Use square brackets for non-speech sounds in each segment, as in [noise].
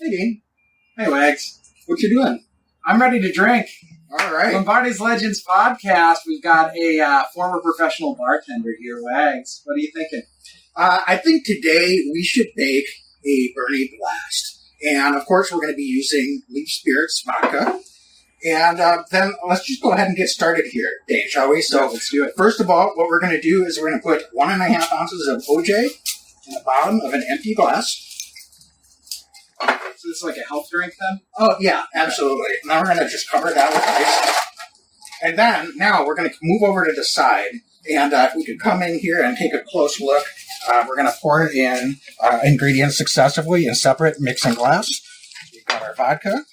Hey, Dean. Hey, Wags. What you doing? I'm ready to drink. All right. Lombardi's Legends podcast. We've got a uh, former professional bartender here, Wags. What are you thinking? Uh, I think today we should make a Bernie Blast. And of course, we're going to be using Leap Spirits vodka. And uh, then let's just go ahead and get started here, Dane, shall we? So let's do it. First of all, what we're going to do is we're going to put one and a half ounces of OJ in the bottom of an empty glass. So this is like a health drink then? Oh, yeah, absolutely. Now we're going to just cover that with ice. And then, now we're going to move over to the side. And uh, if we could come in here and take a close look, uh, we're going to pour in uh, ingredients successively in separate mixing glass. We've got our vodka,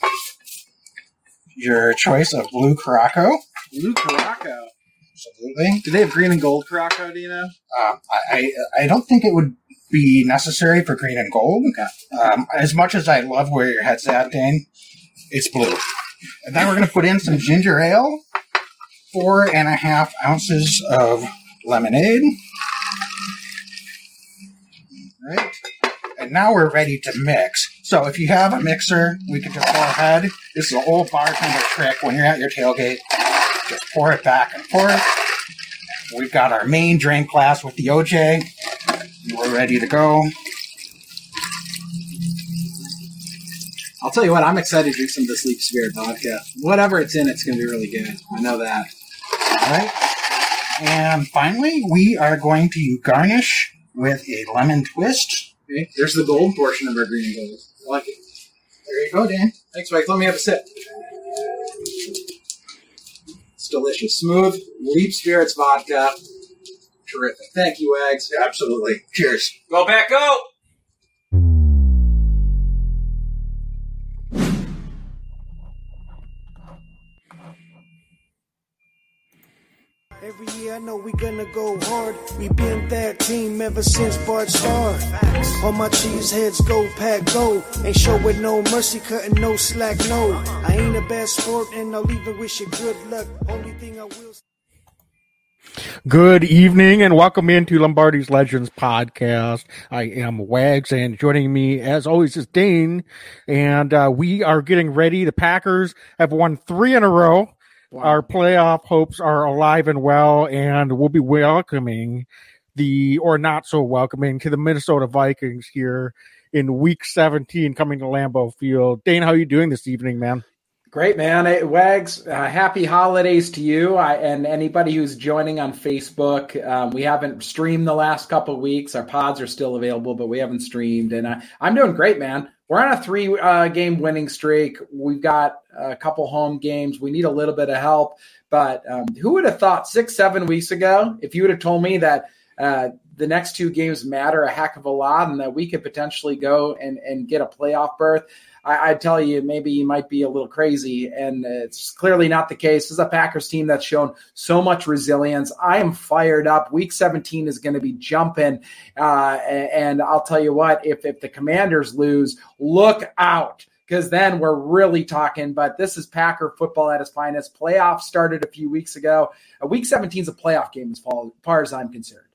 your choice of blue Curaçao. Blue Curaçao. Absolutely. Do they have green and gold Curaçao, do you know? Uh, I, I I don't think it would be necessary for green and gold. Um, as much as I love where your head's at, Dane, it's blue. And then we're going to put in some ginger ale, four and a half ounces of lemonade. Right. And now we're ready to mix. So if you have a mixer, we can just go ahead. This is an old bartender trick. When you're at your tailgate, just pour it back and forth. We've got our main drink glass with the OJ. We're ready to go. I'll tell you what, I'm excited to drink some of this Leap Spirit vodka. Whatever it's in, it's going to be really good. I know that. All right. And finally, we are going to garnish with a lemon twist. Okay, there's the gold portion of our green and gold. I like it. There you go, Dan. Thanks, Mike. Let me have a sip. It's delicious. Smooth, Leap Spirits vodka. Terrific. Thank you, Wags. Absolutely. Cheers. Go back, go! Every year I know we gonna go hard. We been that team ever since Bart started. All my cheese heads go pack go. Ain't showing no mercy, cutting no slack, no. I ain't a bad sport and I'll even wish you good luck. Only thing I will Good evening and welcome into Lombardi's Legends podcast. I am Wags and joining me as always is Dane. And uh, we are getting ready. The Packers have won three in a row. Our playoff hopes are alive and well, and we'll be welcoming the, or not so welcoming, to the Minnesota Vikings here in week 17 coming to Lambeau Field. Dane, how are you doing this evening, man? Great, man. Wags, uh, happy holidays to you I, and anybody who's joining on Facebook. Um, we haven't streamed the last couple weeks. Our pods are still available, but we haven't streamed. And I, I'm doing great, man. We're on a three uh, game winning streak. We've got a couple home games. We need a little bit of help. But um, who would have thought six, seven weeks ago, if you would have told me that uh, the next two games matter a heck of a lot and that we could potentially go and, and get a playoff berth? I, I tell you, maybe you might be a little crazy, and it's clearly not the case. This is a Packers team that's shown so much resilience. I am fired up. Week 17 is going to be jumping, uh, and I'll tell you what: if if the Commanders lose, look out because then we're really talking. But this is Packer football at its finest. Playoffs started a few weeks ago. Uh, week 17 is a playoff game as far as I'm concerned.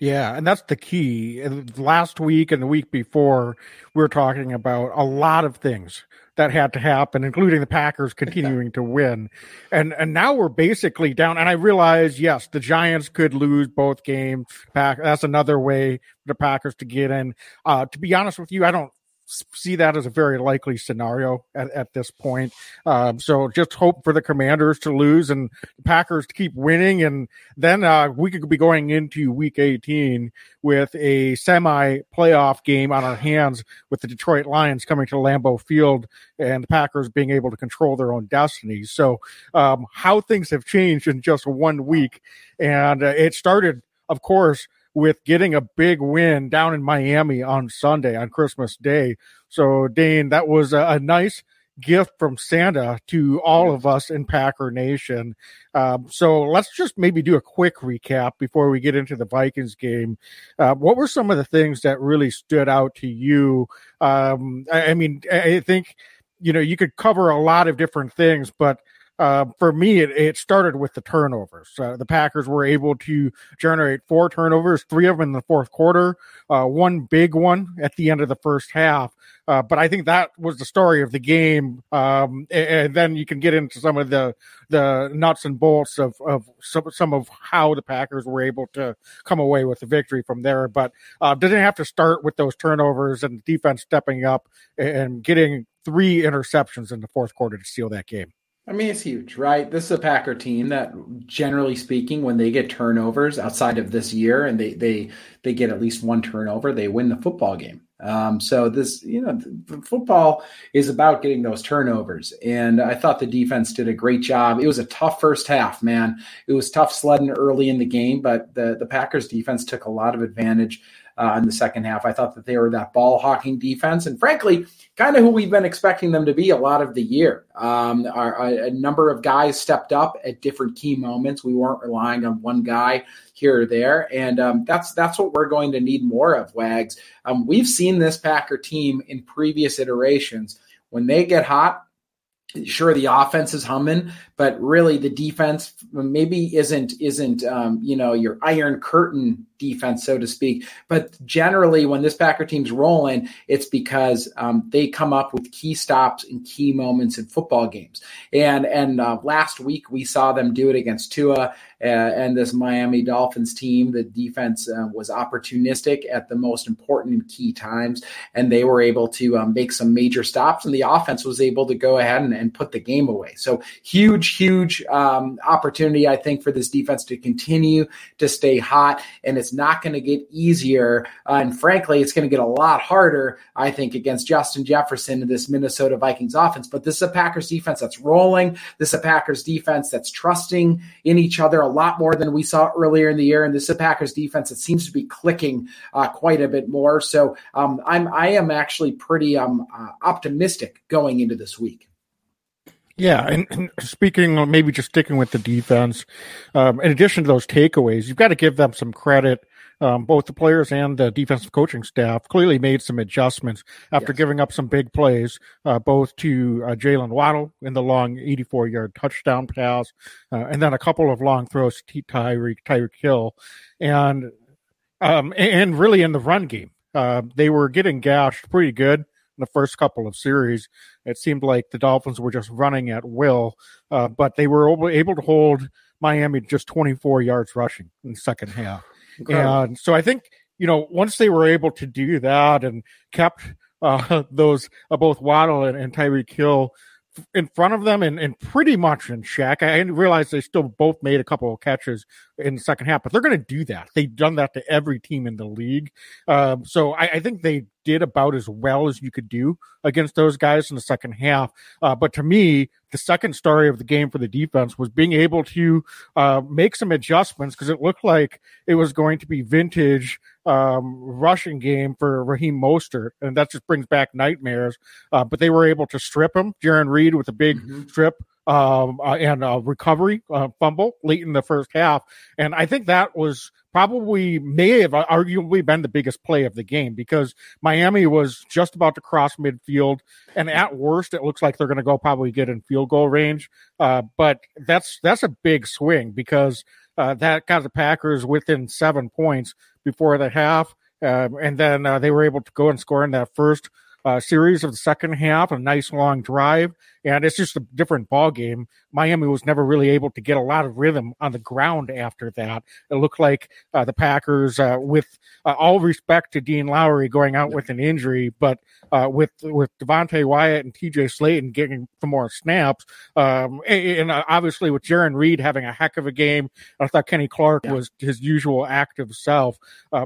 Yeah, and that's the key. Last week and the week before, we were talking about a lot of things that had to happen, including the Packers [laughs] continuing to win. And and now we're basically down. And I realize, yes, the Giants could lose both games. Pack that's another way for the Packers to get in. Uh, to be honest with you, I don't see that as a very likely scenario at, at this point. Um, so just hope for the Commanders to lose and the Packers to keep winning, and then uh, we could be going into Week 18 with a semi-playoff game on our hands with the Detroit Lions coming to Lambeau Field and the Packers being able to control their own destiny. So um, how things have changed in just one week, and uh, it started, of course with getting a big win down in Miami on Sunday on Christmas Day. So, Dane, that was a, a nice gift from Santa to all of us in Packer Nation. Um, so let's just maybe do a quick recap before we get into the Vikings game. Uh, what were some of the things that really stood out to you? Um, I, I mean, I think you know you could cover a lot of different things, but uh, for me, it, it, started with the turnovers. Uh, the Packers were able to generate four turnovers, three of them in the fourth quarter, uh, one big one at the end of the first half. Uh, but I think that was the story of the game. Um, and, and, then you can get into some of the the nuts and bolts of, of some, some of how the Packers were able to come away with the victory from there. But uh, didn't have to start with those turnovers and defense stepping up and getting three interceptions in the fourth quarter to steal that game. I mean, it's huge, right? This is a Packer team that, generally speaking, when they get turnovers outside of this year, and they they they get at least one turnover, they win the football game. Um, so this, you know, football is about getting those turnovers, and I thought the defense did a great job. It was a tough first half, man. It was tough sledding early in the game, but the the Packers defense took a lot of advantage uh, in the second half. I thought that they were that ball hawking defense, and frankly, kind of who we've been expecting them to be a lot of the year. Um, our, a, number of guys stepped up at different key moments. We weren't relying on one guy here or there, and um, that's that's what we're going to need more of. Wags, um, we've seen this Packer team in previous iterations when they get hot sure the offense is humming but really the defense maybe isn't isn't um, you know your iron curtain defense so to speak. But generally when this packer team's rolling it's because um, they come up with key stops and key moments in football games. And and uh, last week we saw them do it against tua uh, and this miami dolphins team. The defense uh, was opportunistic at the most important and key times and they were able to um, make some major stops and the offense was able to go ahead and, and put the game away. So huge huge, huge um, opportunity, I think, for this defense to continue to stay hot. And it's not going to get easier. Uh, and frankly, it's going to get a lot harder, I think, against Justin Jefferson and this Minnesota Vikings offense. But this is a Packers defense that's rolling. This is a Packers defense that's trusting in each other a lot more than we saw earlier in the year. And this is a Packers defense that seems to be clicking uh, quite a bit more. So um, I'm I am actually pretty um, uh, optimistic going into this week. Yeah, and, and, speaking, maybe just sticking with the defense, um, in addition to those takeaways, you've got to give them some credit. Um, both the players and the defensive coaching staff clearly made some adjustments after yes. giving up some big plays, uh, both to uh, Jaylen Waddle in the long 84 yard touchdown pass, uh, and then a couple of long throws to Tyreek Tyreek Hill, and um, and really in the run game, uh, they were getting gashed pretty good in the first couple of series. It seemed like the Dolphins were just running at will, uh, but they were able to hold Miami just 24 yards rushing in the second half. And so I think, you know, once they were able to do that and kept uh, [laughs] those uh, both Waddle and, and Tyreek Hill in front of them and, and pretty much in check. I didn't realize they still both made a couple of catches in the second half, but they're going to do that. They've done that to every team in the league. Um, so I, I, think they did about as well as you could do against those guys in the second half. Uh, but to me, the second story of the game for the defense was being able to uh, make some adjustments because it looked like it was going to be vintage um, rushing game for Raheem Mostert, and that just brings back nightmares. Uh, but they were able to strip him, Jarran Reed with a big mm-hmm. strip um, uh, and a recovery uh, fumble late in the first half. And I think that was probably may have arguably been the biggest play of the game because Miami was just about to cross midfield. And at worst, it looks like they're going to go probably get in field goal range. Uh, but that's that's a big swing because uh, that got the Packers within seven points before the half. Um, and then uh, they were able to go and score in that first uh, series of the second half, a nice long drive, and it's just a different ball game. Miami was never really able to get a lot of rhythm on the ground after that. It looked like uh, the Packers, uh, with uh, all respect to Dean Lowry going out with an injury, but uh, with with Devonte Wyatt and T.J. Slaton getting some more snaps, um, and, and, uh, obviously with Jarran Reed having a heck of a game, I thought Kenny Clark yeah. was his usual active self.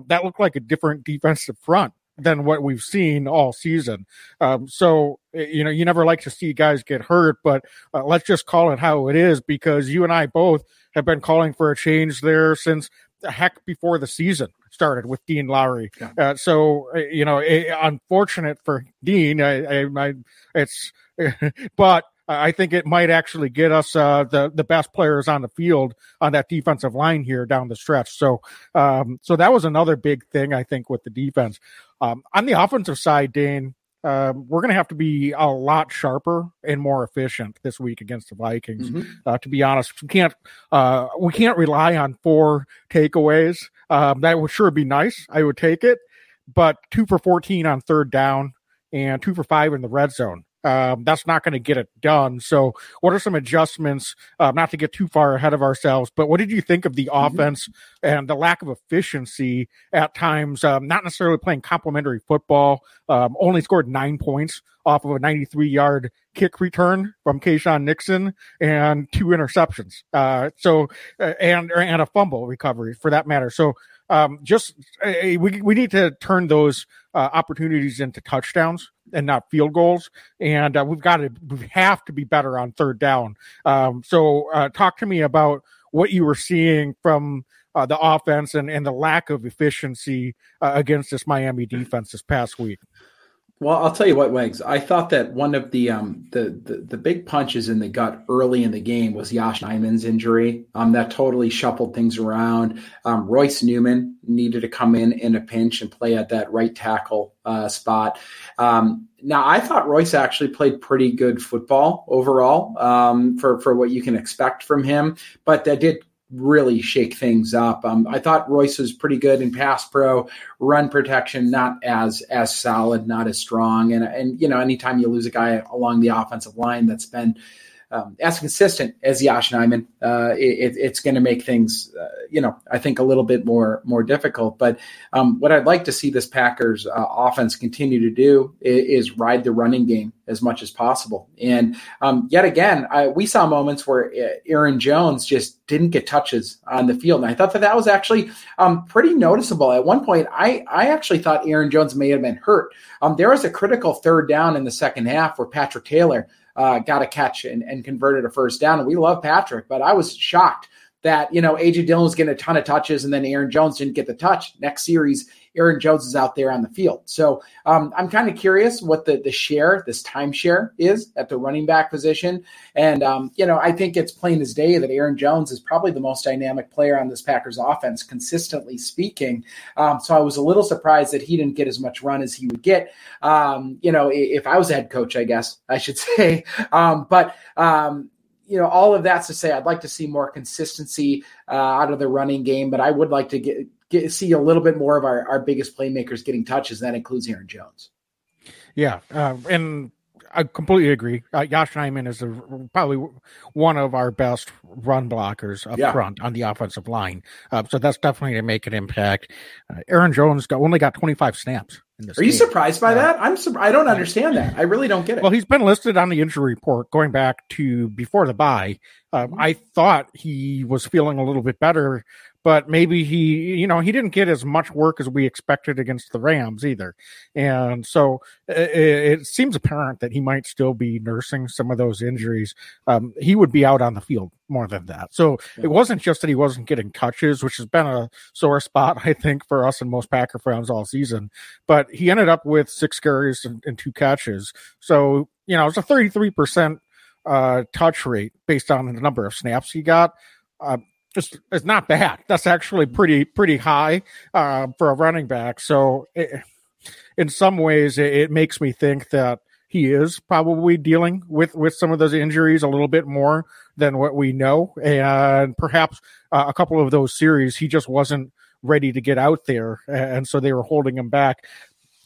that looked like a different defensive front than what we've seen all season. Um, so eh, you know, you never like to see guys get hurt, but uh, let's just call it how it is because you and I both have been calling for a change there since the heck before the season started with Dean Lowry. Yeah. Uh, so eh, you know, it, eh, unfortunate for Dean. I, I, I it's, [laughs] but I think it might actually get us uh, the the best players on the field on that defensive line here down the stretch. So, um, so that was another big thing I think with the defense. Um, on the offensive side, Dane, um, we're going to have to be a lot sharper and more efficient this week against the Vikings. Mhm. Uh, to be honest, we can't uh, we can't rely on four takeaways. Um, that would sure be nice. I would take it, but two for fourteen on third down and two for five in the red zone. Um, that's not going to get it done. So, what are some adjustments? Uh, not to get too far ahead of ourselves, but what did you think of the Mhm. offense and the lack of efficiency at times? Um, not necessarily playing complementary football. Um, only scored nine points off of a 93 yard kick return from Keisean Nixon and two interceptions. Uh, so uh, and and a fumble recovery for that matter. So um, just uh, we we need to turn those uh, opportunities into touchdowns and not field goals. And uh, we've got to we have to be better on third down. Um, so uh, talk to me about what you were seeing from. Uh, the offense and, and the lack of efficiency uh, against this Miami defense this past week. Well, I'll tell you what, Wags. I thought that one of the um the, the the big punches in the gut early in the game was Josh Nijman's injury. Um, that totally shuffled things around. Um, Royce Newman needed to come in in a pinch and play at that right tackle uh, spot. Um, now, I thought Royce actually played pretty good football overall um, for for what you can expect from him, but that did really shake things up. Um, I thought Royce was pretty good in pass pro, run protection, not as as solid, not as strong. And and you know, anytime you lose a guy along the offensive line that's been um, as consistent as Josh Nijman, uh, it, it's going to make things, uh, you know, I think a little bit more more difficult. But um, what I'd like to see this Packers uh, offense continue to do is, ride the running game as much as possible. And um, yet again, I, we saw moments where uh, Aaron Jones just didn't get touches on the field, and I thought that that was actually um, pretty noticeable. At one point, I I actually thought Aaron Jones may have been hurt. Um, there was a critical third down in the second half where Patrick Taylor uh, got a catch and, and converted a first down. And we love Patrick, but I was shocked that, you know, AJ Dillon was getting a ton of touches and then Aaron Jones didn't get the touch. Next series, Aaron Jones is out there on the field. So um, I'm kind of curious what the, the share, this timeshare is at the running back position. And, um, you know, I think it's plain as day that Aaron Jones is probably the most dynamic player on this Packers offense, consistently speaking. Um, so I was a little surprised that he didn't get as much run as he would get. Um, you know, if I was a head coach, I guess I should [laughs] say. Um, but, um, you know, all of that's to say, I'd like to see more consistency uh, out of the running game, but I would like to get, get see a little bit more of our, our biggest playmakers getting touches. And That includes Aaron Jones. Yeah, uh, and I completely agree. Uh, Josh Nijman is a, probably one of our best run blockers up Yeah. front on the offensive line. Uh, so that's definitely to make an impact. Uh, Aaron Jones got, only got 25 snaps in this Are you game. surprised by Yeah. that? I'm sur- I don't understand that. I really don't get it. Well, he's been listed on the injury report going back to before the bye. Um, Mm-hmm. I thought he was feeling a little bit better, but maybe he, you know, he didn't get as much work as we expected against the Rams either. And so it, it seems apparent that he might still be nursing some of those injuries. Um, he would be out on the field more than that. So Yeah. it wasn't just that he wasn't getting touches, which has been a sore spot, [laughs] I think, for us and most Packer fans all season. But he ended up with six carries and, and two catches. So, you know, it's a 33% uh, touch rate based on the number of snaps he got. Uh, just it's not bad. That's actually pretty pretty high uh, for a running back. So, it, in some ways, it, it makes me think that he is probably dealing with with some of those injuries a little bit more than what we know, and perhaps uh, a couple of those series he just wasn't ready to get out there, and so they were holding him back.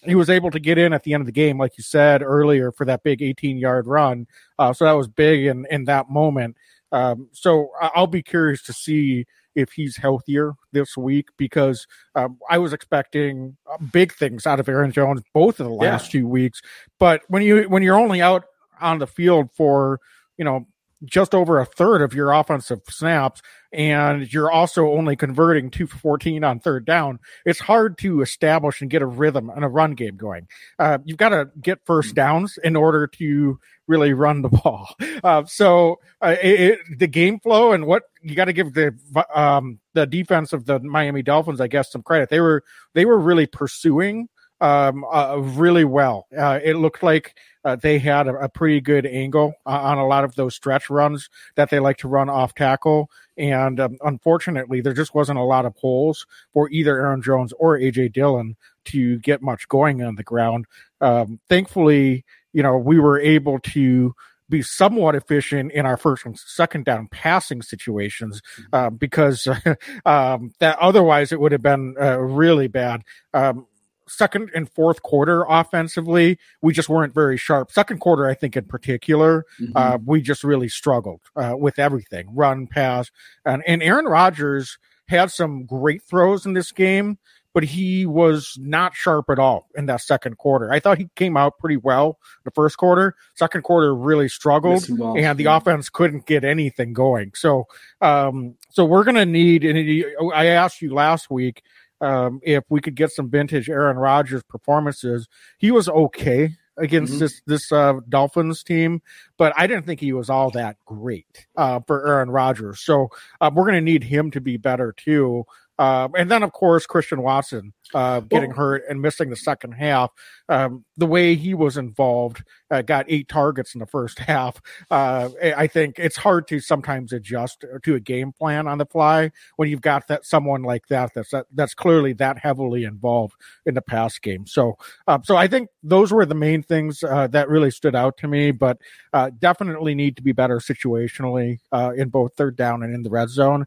He was able to get in at the end of the game, like you said earlier, for that big 18 yard run. Uh, so that was big in in that moment. Um, so I'll be curious to see if he's healthier this week because um, I was expecting uh, big things out of Aaron Jones both of the Yeah. last two weeks. But when you when you're only out on the field for you know just over a third of your offensive snaps and you're also only converting two for 14 on third down it's hard to establish and get a rhythm and a run game going. Uh, you've got to get first downs in order to really run the [laughs] ball. Uh, so uh, it, it, the game flow and what you got to give the um, the defense of the Miami Dolphins I guess some credit. They were they were really pursuing um, uh, really well. Uh, it looked like uh, they had a, a pretty good angle uh, on a lot of those stretch runs that they like to run off tackle, And um, unfortunately, there just wasn't a lot of holes for either Aaron Jones or AJ Dillon to get much going on the ground. Um, thankfully, you know, we were able to be somewhat efficient in our first and second down passing situations uh, because [laughs] um, that otherwise it would have been uh, really bad. Um, second and fourth quarter offensively, we just weren't very sharp. Second quarter, I think in particular, mm-hmm. uh, we just really struggled uh, with everything run, pass. And, and Aaron Rodgers had some great throws in this game but he was not sharp at all in that second quarter. I thought he came out pretty well the first quarter. Second quarter really struggled, and the offense couldn't get anything going. So, um, so we're gonna need. And I asked you last week um, if we could get some vintage Aaron Rodgers performances. He was okay against mm-hmm. this this uh, Dolphins team, but I didn't think he was all that great uh, for Aaron Rodgers. So uh, we're going to need him to be better too. Um, and then, of course, Christian Watson uh, getting well, hurt and missing the second half. Um, the way he was involved, uh, got eight targets in the first [laughs] half. Uh, I think it's hard to sometimes adjust to a game plan on the fly when you've got that someone like that that's that, that's clearly that heavily involved in the pass game. So, uh, so I think those were the main things uh, that really stood out to me. But uh, definitely need to be better situationally in both third down and in the red zone.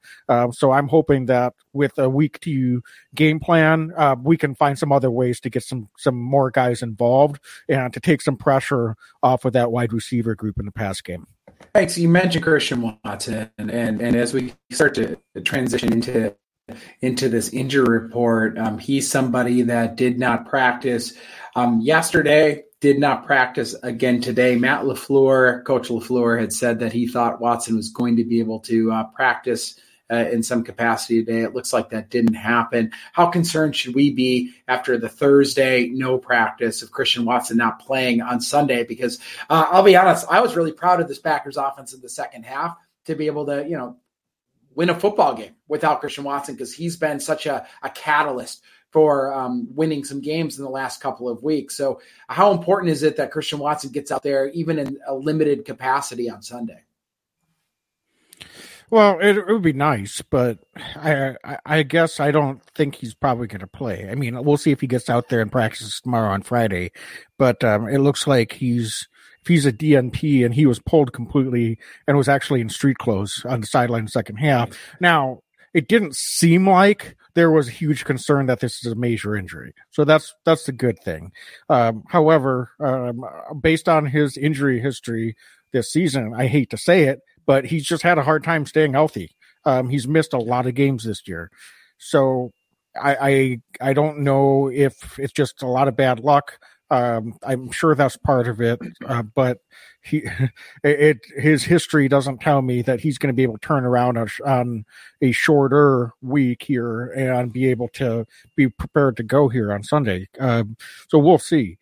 so I'm hoping that with a week to game plan, uh, we can find some other ways to get some some more guys involved and to take some pressure off of that wide receiver group in the pass game. Right. So you mentioned Christian Watson, and and, as we start to transition into into this injury report, um, he's somebody that did not practice um, yesterday. Did not practice again today. Matt LaFleur, Coach LaFleur, had said that he thought Watson was going to be able to uh, practice uh, in some capacity today. It looks like that didn't happen. How concerned should we be after the Thursday no practice of Christian Watson not playing on Sunday? Because uh, I'll be honest, I was really proud of this Packers offense in the second half to be able to, you know, win a football game without Christian Watson because he's been such a, a catalyst for um, winning some games in the last couple of weeks. So, how important is it that Christian Watson gets out there, even in a limited capacity on Sunday? Well, it, it, would be nice, but I, I, I guess I don't think he's probably going to play. I mean, we'll see if he gets out there and practices tomorrow on Friday. But um, it looks like he's if he's a DNP and he was pulled completely and was actually in street clothes on the sideline second half. Now, it didn't seem like there was a huge concern that this is a major injury, so that's that's the good thing. Um, however, um, based on his injury history this season, I hate to say it but he's just had a hard time staying healthy. Um, he's missed a lot of games this year, so I, I, I don't know if it's just a lot of bad luck. Um, I'm sure that's part of it, uh, but he [laughs] it his history doesn't tell me that he's going to be able to turn around a, on a shorter week here and be able to be prepared to go here on Sunday. Um, so we'll see.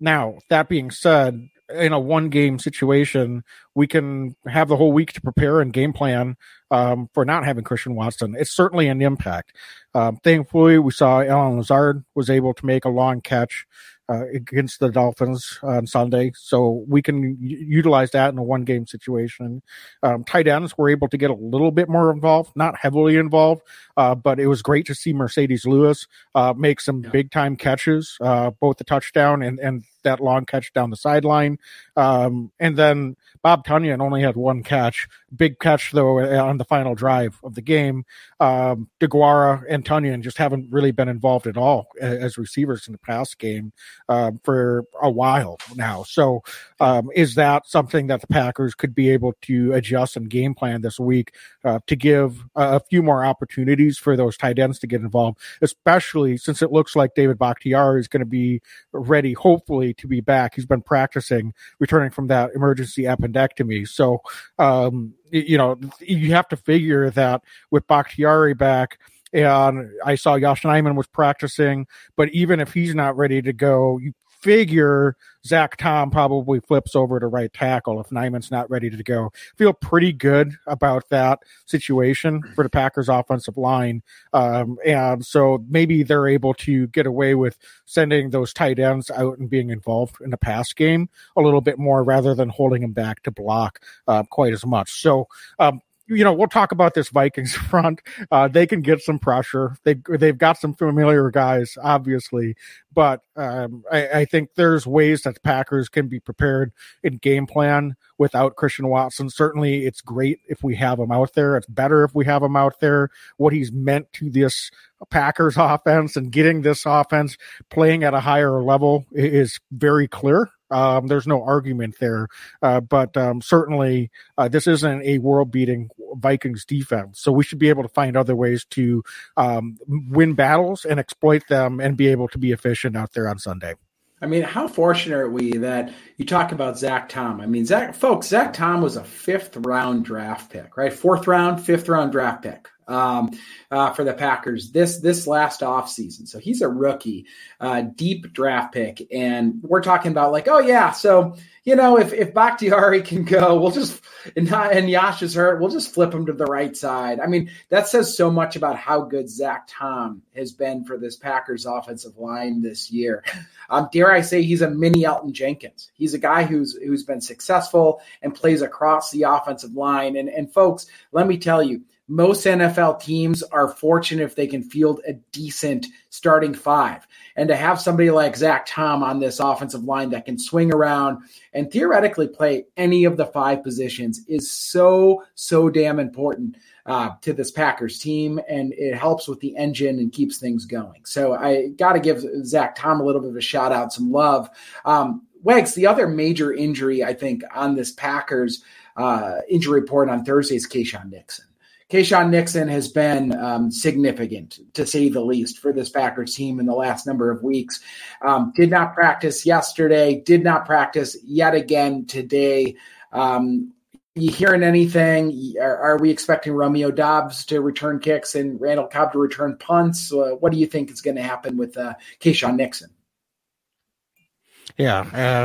Now that being said, in a one game situation, we can have the whole week to prepare and game plan um, for not having Christian Watson. It's certainly an impact. Um, thankfully, we saw Allen Lazard was able to make a long catch uh, against the Dolphins on Sunday, so we can utilize that in a one game situation. Um, tight ends were able to get a little bit more involved, not heavily involved, uh, but it was great to see Marcedes Lewis uh, make some yeah. big time catches, uh, both the touchdown and, and that long catch down the sideline. Um, and then Bob Tonyan only had one catch, big catch though on the final drive of the game. Um, DeGuara and Tonyan just haven't really been involved at all as receivers in the past game uh, for a while now. So, um, is that something that the Packers could be able to adjust and game plan this week uh, to give a few more opportunities for those tight ends to get involved, especially since it looks like David Bakhtiari is going to be ready, hopefully, to be back. He's been practicing returning from that emergency appendectomy. So, um, you know, you have to figure that with Bakhtiari back, and I saw Nijman was practicing, but even if he's not ready to go, you figure Zach Tom probably flips over to right tackle if Nijman's not ready to go. Feel pretty good about that situation for the Packers offensive line. Um, and so maybe they're able to get away with sending those tight ends out and being involved in the pass game a little bit more rather than holding them back to block uh, quite as much. So, um, you know, we'll talk about this Vikings [laughs] front. Uh, they can get some pressure. They they've got some familiar guys, obviously, but um, I, I, think there's ways that Packers can be prepared in game plan without Christian Watson. Certainly, it's great if we have him out there. It's better if we have him out there. What he's meant to this Packers [laughs] offense and getting this offense playing at a higher level is very clear. Um, there's no argument there. Uh, but um, certainly, uh, this isn't a world beating Vikings defense. So we should be able to find other ways to um, win battles and exploit them and be able to be efficient out there on Sunday. I mean, how fortunate are we that you talk about Zach Tom? I mean, Zach, folks, Zach Tom was a fifth round draft pick, right? Fourth round, fifth round draft pick um, uh, for the Packers this this last offseason. So he's a rookie, uh, deep draft pick, and we're talking about like, oh yeah, so you know if if Bakhtiari can go, we'll just and, and Yosh is hurt, we'll just flip him to the right side. I mean, that says so much about how good Zach Tom has been for this Packers offensive line this year. Um, dare I say he's a mini Elgton Jenkins. He's a guy who's who's been successful and plays across the offensive line. And and folks, let me tell you most NFL teams are fortunate if they can field a decent starting five. And to have somebody like Zach Tom on this offensive line that can swing around and theoretically play any of the five positions is so, so damn important uh, to this Packers team. And it helps with the engine and keeps things going. So I got to give Zach Tom a little bit of a shout out, some love. Um, Wags, the other major injury, I think, on this Packers uh, injury report on Thursday is Keisean Nixon. Keisean Nixon has been um, significant, to say the least, for this Packers team in the last number of weeks. Um, did not practice yesterday, did not practice yet again today. Um, you hearing anything? Are, are, we expecting Romeo Doubs to return kicks and Randall Cobb to return punts? Uh, what do you think is going to happen with uh, Keisean Nixon? Yeah.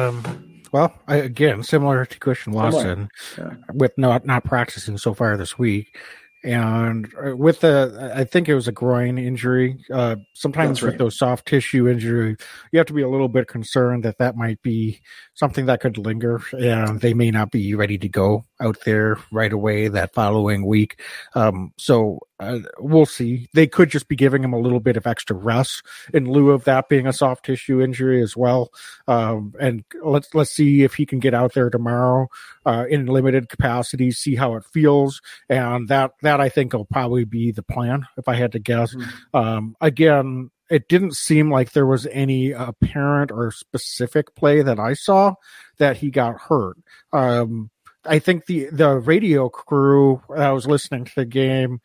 Um, well, I, again, similar to Christian Watson, yeah. with not not practicing so far this week and uh, with the i think it was a groin injury uh, sometimes right. with those soft tissue injury you have to be a little bit concerned that that might be something that could linger and they may not be ready to go out there right away that following week um, so uh, we'll see. They could just be giving him a little bit of extra rest in lieu of that being a soft tissue injury as well. Um, and let's let's see if he can get out there tomorrow uh, in limited capacity, see how it feels, and that that I think will probably be the plan if I had to guess. Mm-hmm. Um, again, it didn't seem like there was any apparent or specific play that I saw that he got hurt. Um, I think the the radio crew I was listening to the game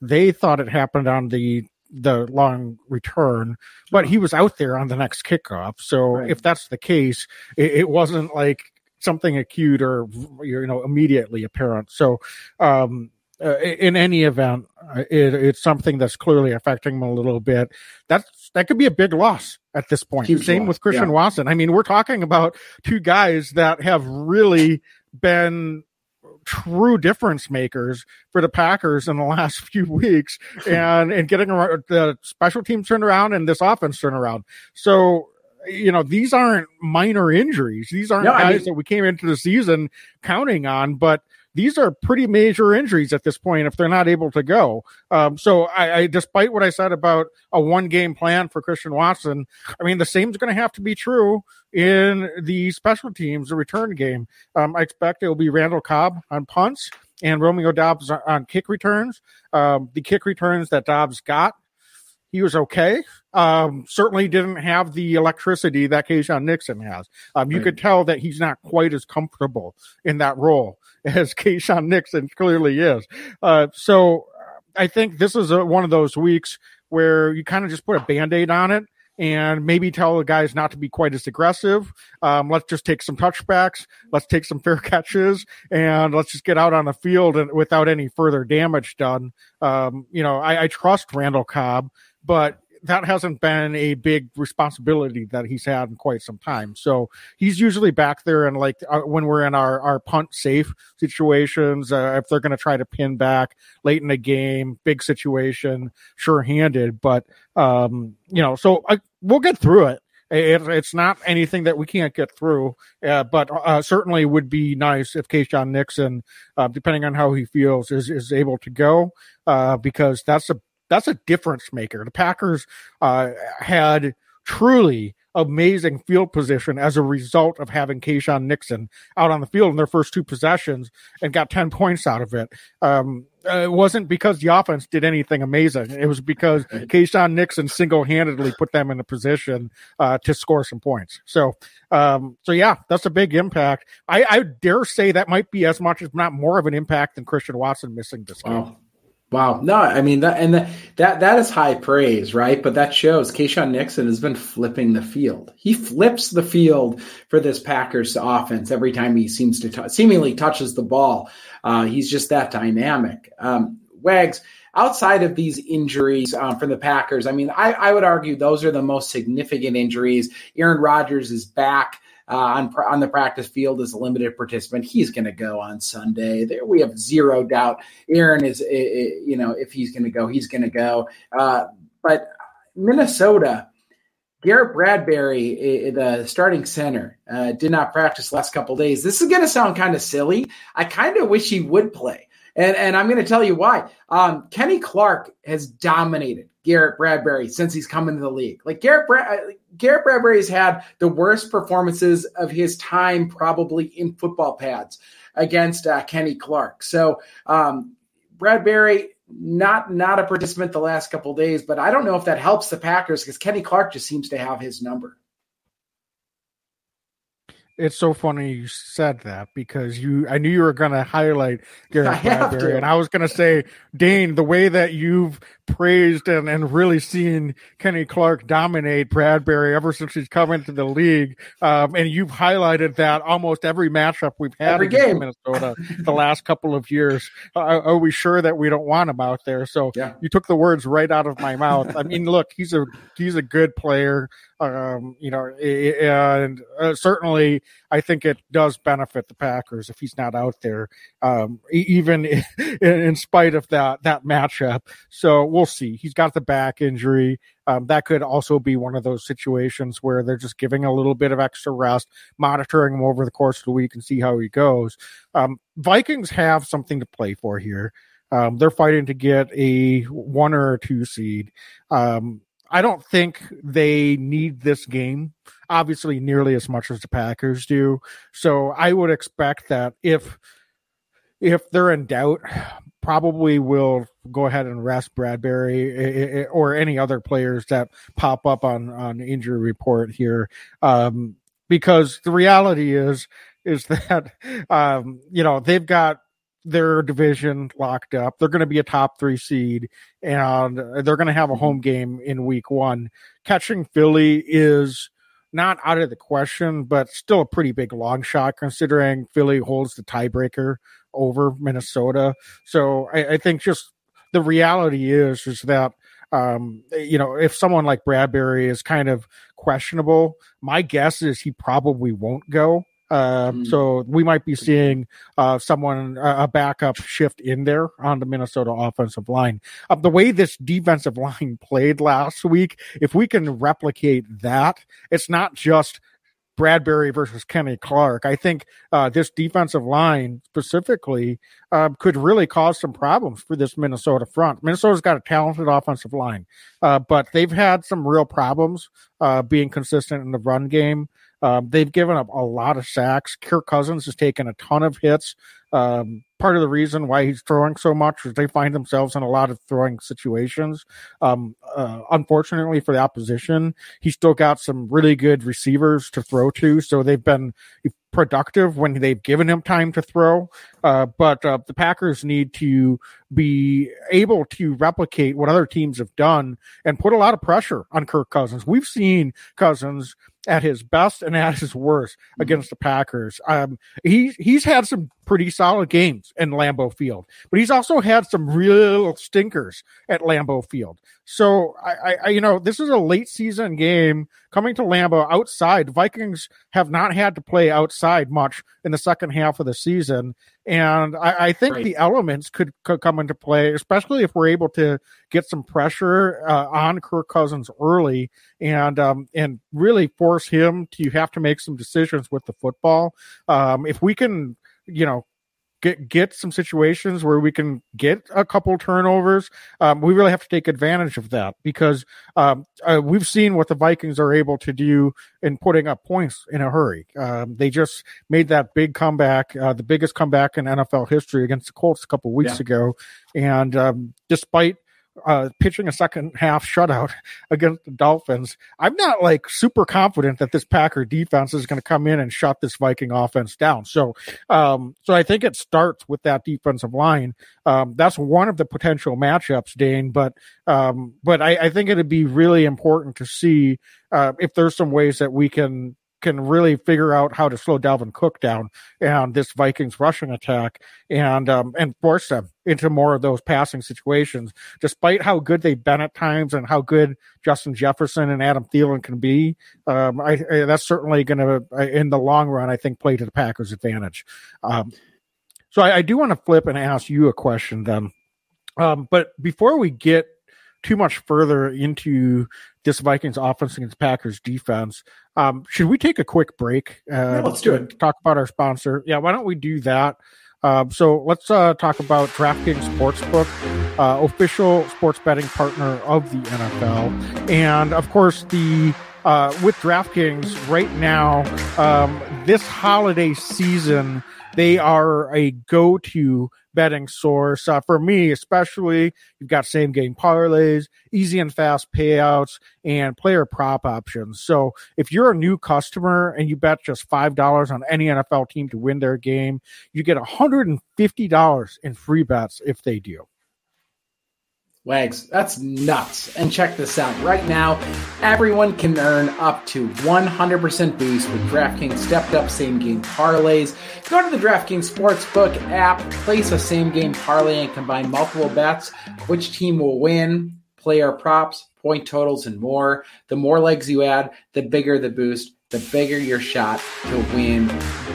they thought it happened on the the long return, but he was out there on the next kickoff. So right. if that's the case, it, it, wasn't like something acute or you know immediately apparent. So um, uh, in any event, uh, it, it's something that's clearly affecting him a little bit. That's that could be a big loss at this point. Huge Same loss. with Christian yeah. Watson. I mean, we're talking about two guys that have really been true difference makers for the Packers in the [laughs] last few weeks and and getting the special teams turned around and this offense turned around. So you know these aren't minor injuries. These aren't no, guys I mean, that we came into the season counting on, but these are pretty major injuries at this point if they're not able to go. Um, so, I, I, despite what I said about a one game plan for Christian Watson, I mean, the same is going to have to be true in the special teams, the return game. Um, I expect it will be Randall Cobb on punts and Romeo Doubs on kick returns. Um, the kick returns that Doubs got he was okay. Um, certainly didn't have the electricity that Keisean Nixon has. Um, you right. could tell that he's not quite as comfortable in that role [laughs] as Keisean Nixon clearly is. Uh, so I think this is a, one of those weeks where you kind of just put a band aid on it and maybe tell the guys not to be quite as aggressive. Um, let's just take some touchbacks. Let's take some fair [laughs] catches and let's just get out on the field and without any further damage done. Um, you know, I, I trust Randall Cobb but that hasn't been a big responsibility that he's had in quite some time. So he's usually back there and like uh, when we're in our, our punt safe situations, uh, if they're going to try to pin back late in the game, big situation, sure handed. But, um, you know, so I, we'll get through it It, it's not anything that we can't get through, uh, but uh, certainly would be nice if Keisean Nixon, uh, depending on how he feels, is is able to go uh, because that's a that's a difference maker. The Packers uh, had truly amazing field position as a result of having Keisean Nixon out on the field in their first two possessions and got 10 points out of it. Um, uh, it wasn't because the offense did anything amazing. It was because Keisean Nixon single handedly put them in a position uh, to score some points. So, um, so yeah, that's a big impact. I, I, dare say that might be as much, as not more of an impact than Christian Watson missing this game. Wow. Wow. No, I mean that and that that, that is high praise, right? But that shows Keisean Nixon has been flipping the field. He flips the field for this Packers offense every time he seems to t- seemingly touches the ball. Uh, he's just that dynamic. Um, Wags, outside of these injuries um, for the Packers, I mean, I, I would argue those are the most significant injuries. Aaron Rodgers is back uh, on on the practice field as a limited participant. He's going to go on Sunday. There, we have zero doubt. Aaron is, you know, if he's going to go, he's going to go. Uh, but Minnesota. Garrett Bradbury, the starting center, uh, did not practice last couple days. This is going to sound kind of silly. I kind of wish he would play. And, and I'm going to tell you why. Um, Kenny Clark has dominated Garrett Bradbury since he's come into the league. Like Garrett, Bra- uh, Garrett Bradbury has had the worst performances of his time probably in football pads against uh, Kenny Clark. So um, Bradbury not not a participant the last couple days, but I don't know if that helps the Packers because Kenny Clark just seems to have his number. It's so funny you said that because you I knew you were going to highlight Garrett [laughs] Bradbury, and I was going to say, Dane, the way that you've praised and, and really seen Kenny Clark dominate Bradbury ever since he's come into the league, um, and you've highlighted that almost every matchup we've had every game Minnesota the last couple of years. Uh, are we sure that we don't want him out there? So yeah. you took the words right out of my mouth. I mean, look, he's a he's a good player. Um, you know, and uh, certainly I think it does benefit the Packers if he's not out there, um, even [laughs] in, in, spite of that that matchup. So we'll see. He's got the back injury. Um, that could also be one of those situations where they're just giving a little bit of extra rest, monitoring him over the course of the week, and see how he goes. Um, Vikings have something to play for here. Um, they're fighting to get a one or a two seed. Um, I don't think they need this game, obviously, nearly as much as the Packers do. So I would expect that if if they're in doubt, probably will go ahead and rest Bradbury or any other players that pop up on on injury report here, um, because the reality is is [laughs] that um, you know they've got their division locked up. They're going to be a top three seed, and they're going to have a home game in week one. Catching Philly is not out of the question, but still a pretty big long shot considering Philly holds the tiebreaker over Minnesota. So I, I think just the reality is is that um, you know if someone like Bradbury is kind of questionable, my guess is he probably won't go. Uh, mm. So we might be seeing uh, someone a backup shift in there on the Minnesota offensive line. Uh, the way this defensive [laughs] line played last week, if we can replicate that, it's not just Bradbury versus Kenny Clark. I think uh, this defensive line specifically uh, could really cause some problems for this Minnesota front. Minnesota's got a talented offensive line, uh, but they've had some real problems uh, being consistent in the run game. Um, they've given up a lot of sacks. Kirk Cousins has taken a ton of hits. Um, part of the reason why he's throwing so much is they find themselves in a lot of throwing situations. Um, uh, unfortunately for the opposition, he's still got some really good receivers to throw to, so they've been productive when they've given him time to throw. Uh, but uh, the Packers need to be able to replicate what other teams have done and put a lot of pressure on Kirk Cousins. We've seen Cousins at his best and at his worst against the Packers. Um, he he's had some pretty solid games in Lambeau Field, but he's also had some real stinkers at Lambeau Field. So I, I, you know, this is a late season game coming to Lambeau outside. Vikings have not had to play outside much in the second half of the season, and I, I think right. the elements could, could come into play, especially if we're able to get some pressure uh, on Kirk Cousins early and um, and really force him to have to make some decisions with the football. Um, if we can, you know, get get some situations where we can get a couple turnovers. Um, we really have to take advantage of that because um, uh, we've seen what the Vikings are able to do in putting up points in a hurry. Um, they just made that big comeback, uh, the biggest comeback in NFL history against the Colts a couple weeks yeah. ago, and um, despite uh, pitching a second half shutout [laughs] against the Dolphins, I'm not like super confident that this Packer defense is going to come in and shut this Viking offense down. So, um, so I think it starts with that defensive line. Um, that's one of the potential matchups, Dane. But, um, but I, I think it'd be really important to see uh, if there's some ways that we can can really figure out how to slow Dalvin Cook down and this Vikings rushing attack and um, and force them into more of those passing situations. Despite how good they've been at times and how good Justin Jefferson and Adam Thielen can be, um, I, I, that's certainly going to, uh, in the long run, I think, play to the Packers' advantage. Um, so I, I do want to flip and ask you a question then. Um, but before we get too much further into this Vikings offense against Packers defense. Um, should we take a quick break? Uh, let's do it. Talk about our sponsor. Yeah, why don't we do that? Um, so let's uh, talk about DraftKings Sportsbook, uh, official sports betting partner of the NFL, and of course the uh, with DraftKings right now. Um, this holiday season, they are a go-to betting source. Uh, for me, especially, you've got same game parlays, easy and fast payouts, and player prop options. So if you're a new customer and you bet just $5 on any NFL team to win their game, you get $150 in free bets if they do. Wags, that's nuts. And check this out. Right now, everyone can earn up to 100% boost with DraftKings stepped up same game parlays. Go to the DraftKings Sportsbook app, place a same game parlay, and combine multiple bets, which team will win, player props, point totals, and more. The more legs you add, the bigger the boost the bigger your shot to win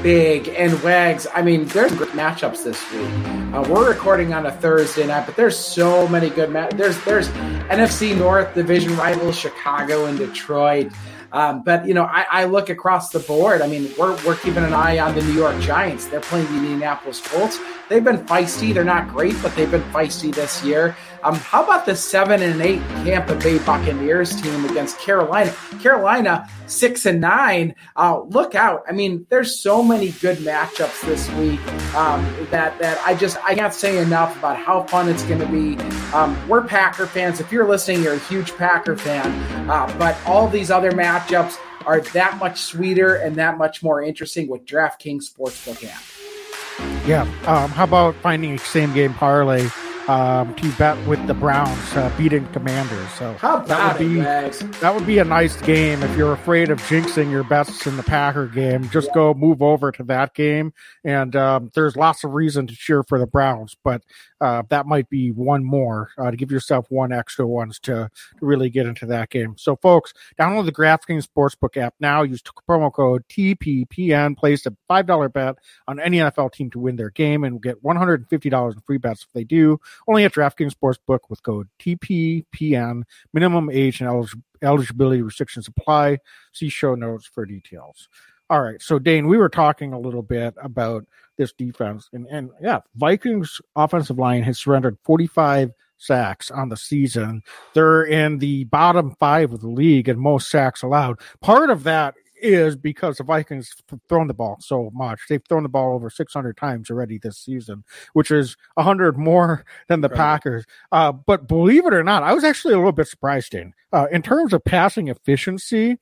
big. And Wags, I mean, there's great matchups this week. Uh, we're recording on a Thursday night, but there's so many good match. There's there's NFC North division rivals Chicago and Detroit. Um, but you know, I, I, look across the board. I mean, we're we're keeping an eye on the New York Giants. They're playing the Indianapolis Colts. They've been feisty. They're not great, but they've been feisty this year. Um, how about the seven and eight Tampa Bay Buccaneers team against Carolina? Carolina six and nine. Uh, look out! I mean, there's so many good matchups this week um, that that I just I can't say enough about how fun it's going to be. Um, we're Packer fans. If you're listening, you're a huge Packer fan. Uh, but all these other matchups are that much sweeter and that much more interesting with DraftKings Sportsbook app. Yeah. Um, how about finding a same game parlay um, to bet with the Browns uh, beating Commanders. So that would be that would be a nice game. If you're afraid of jinxing your bets in the Packer game, just yeah. go move over to that game. And um, there's lots of reason to cheer for the Browns, but uh, that might be one more uh, to give yourself one extra ones to, to really get into that game. So, folks, download the DraftKings Sportsbook app now. Use promo code TPPN. Place a five dollar bet on any NFL team to win their game, and get one hundred and fifty dollars in free bets if they do. Only at DraftKings Sportsbook with code TPPN. Minimum age and elig- eligibility restrictions apply. See show notes for details. All right. So, Dane, we were talking a little bit about this defense. And, and yeah, Vikings offensive line has surrendered 45 sacks on the season. They're in the bottom five of the league and most sacks allowed. Part of that is because the Vikings have thrown the ball so much. They've thrown the ball over 600 times already this season, which is 100 more than the right. Packers. Uh, but believe it or not, I was actually a little bit surprised in uh, in terms of passing efficiency.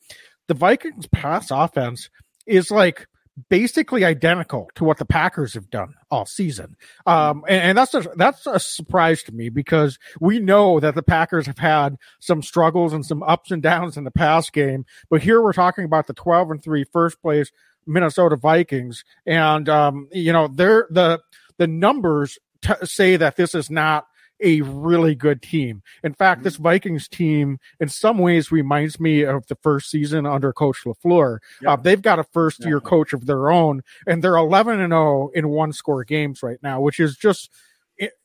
The Vikings pass offense is like basically identical to what the Packers have done all season. Um, and, and, that's a, that's a surprise to me because we know that the Packers have had some struggles and some ups and downs in the pass game. But here we're talking about the 12 and 3 first place Minnesota Vikings, and um, you know they're the the numbers t- say that this is not a really good team. In fact, this Vikings team, in some ways, reminds me of the first season under Coach Lafleur. Yep. Uh, they've got a first year Yeah. coach of their own, and they're eleven and zero in one score games right now, which is just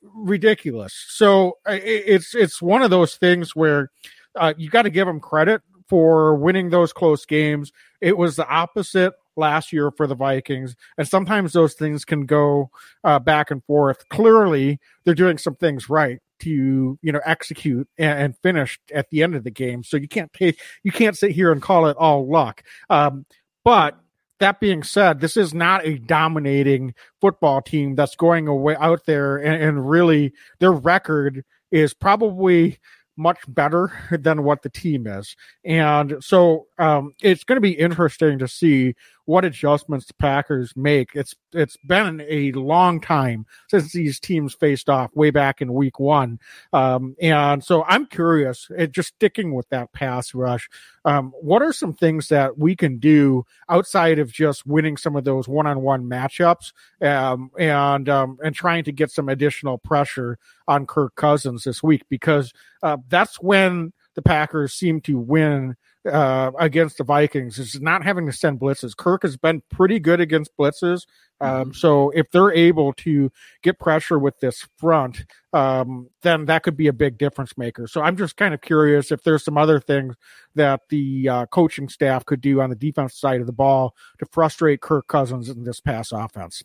ridiculous. So it's it's one of those things where uh, you got to give them credit for winning those close games. It was the opposite last year for the Vikings, and sometimes those things can go uh, back and forth. Clearly, they're doing some things right to you know execute and, and finish at the end of the game. So you can't take you can't sit here and call it all luck. Um, but that being said, this is not a dominating football team that's going away out there and, and really their record is probably much better [laughs] than what the team is. And so um, it's going to be interesting to see what adjustments the Packers make. It's it's been a long time since these teams faced off way back in week one. Um, and so I'm curious, it, just sticking with that pass rush, um, what are some things that we can do outside of just winning some of those one-on-one matchups um, and um, and trying to get some additional pressure on Kirk Cousins this week because uh, that's when the Packers seem to win uh, against the Vikings is not having to send blitzes. Kirk has been pretty good against blitzes. Um, So if they're able to get pressure with this front, um, then that could be a big difference maker. So I'm just kind of curious if there's some other things that the uh, coaching staff could do on the defense side of the ball to frustrate Kirk Cousins in this pass offense.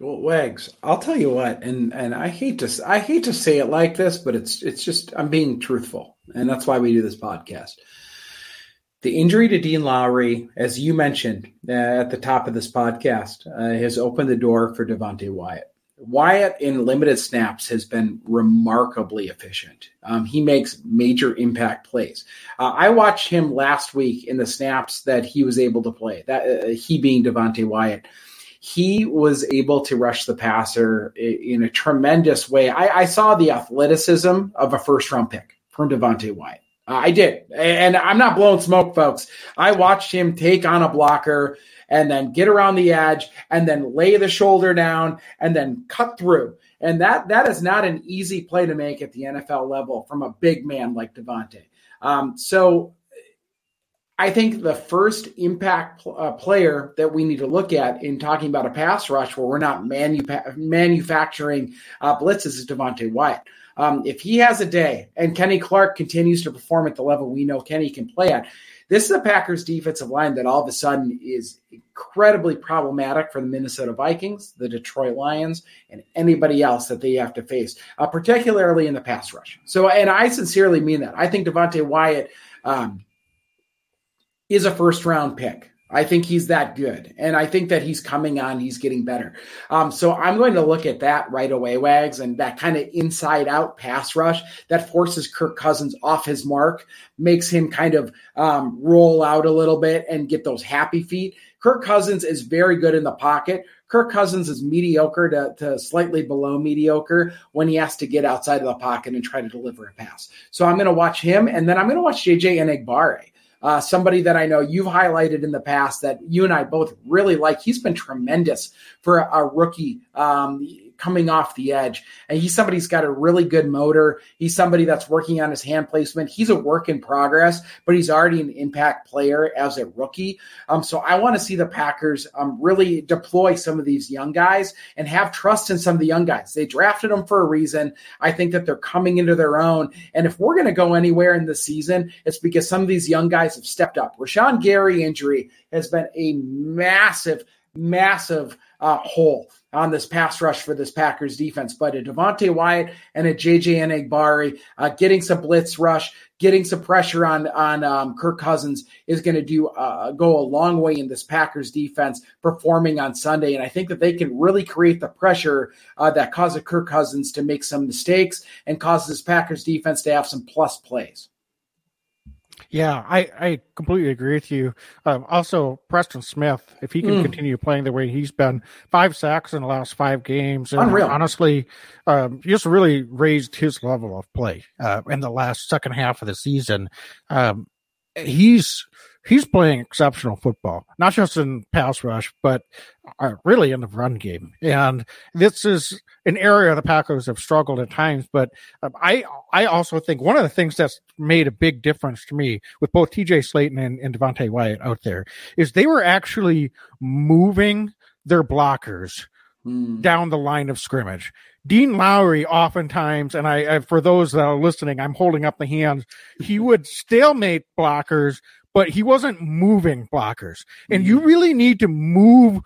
Well, Wags, I'll tell you what, and and I hate to I hate to say it like this, but it's it's just I'm being truthful, and that's why we do this podcast. The injury to Dean Lowry, as you mentioned uh, at the top of this podcast, uh, has opened the door for Devonte Wyatt. Wyatt, in limited snaps, has been remarkably efficient. Um, he makes major impact plays. Uh, I watched him last week in the snaps that he was able to play. That uh, he being Devonte Wyatt he was able to rush the passer in a tremendous way. I, I saw the athleticism of a first round pick from Devonte Wyatt. Uh, I did. And I'm not blowing smoke, folks. I watched him take on a blocker and then get around the edge and then lay the shoulder down and then cut through. And that that is not an easy play to make at the NFL level from a big man like Devonte. Um, so I think the first impact pl- uh, player that we need to look at in talking about a pass rush where we're not manufa- manufacturing uh, blitzes is Devonte Wyatt. Um, if he has a day and Kenny Clark continues to perform at the level we know Kenny can play at, this is a Packers defensive line that all of a sudden is incredibly problematic for the Minnesota Vikings, the Detroit Lions, and anybody else that they have to face, uh, particularly in the pass rush. So, and I sincerely mean that. I think Devonte Wyatt. Um, is a first round pick. I think he's that good. And I think that he's coming on, he's getting better. Um, so I'm going to look at that right away, Wags, and that kind of inside out pass rush that forces Kirk Cousins off his mark, makes him kind of um, roll out a little bit and get those happy feet. Kirk Cousins is very good in the pocket. Kirk Cousins is mediocre to, to slightly below mediocre when he has to get outside of the pocket and try to deliver a pass. So I'm going to watch him, and then I'm going to watch JJ Enagbare uh, somebody that I know you've highlighted in the past that you and I both really like. He's been tremendous for a, a rookie um, coming off the edge. And he's somebody who's got a really good motor. He's somebody that's working on his hand placement. He's a work in progress, but he's already an impact player as a rookie. Um, so I want to see the Packers um, really deploy some of these young guys and have trust in some of the young guys. They drafted them for a reason. I think that they're coming into their own. And if we're going to go anywhere in the season, it's because some of these young guys have stepped up. Rashan Gary injury has been a massive, massive uh, hole on this pass rush for this Packers defense. But a Devonte Wyatt and a JJ Enagbare uh, getting some blitz rush, getting some pressure on on um, Kirk Cousins is going to do uh, go a long way in this Packers defense performing on Sunday. And I think that they can really create the pressure uh, that causes Kirk Cousins to make some mistakes and causes this Packers defense to have some plus plays. Yeah, I, I completely agree with you. Um, also, Preston Smith, if he can Mm. continue playing the way he's been, five sacks in the last five games, and Unreal. honestly, um, just really raised his level of play uh, in the last second half of the season. Um, he's he's playing exceptional football, not just in pass rush, but uh, really in the run game. And this is an area the Packers have struggled at times. But um, I, I also think one of the things that's made a big difference to me with both TJ Slaton and, and Devonte Wyatt out there is they were actually moving their blockers Hmm. down the line of scrimmage. Dean Lowry, oftentimes, and I, I, for those that are listening, I'm holding up the hands. He [laughs] would stalemate blockers, but he wasn't moving blockers. And you really need to move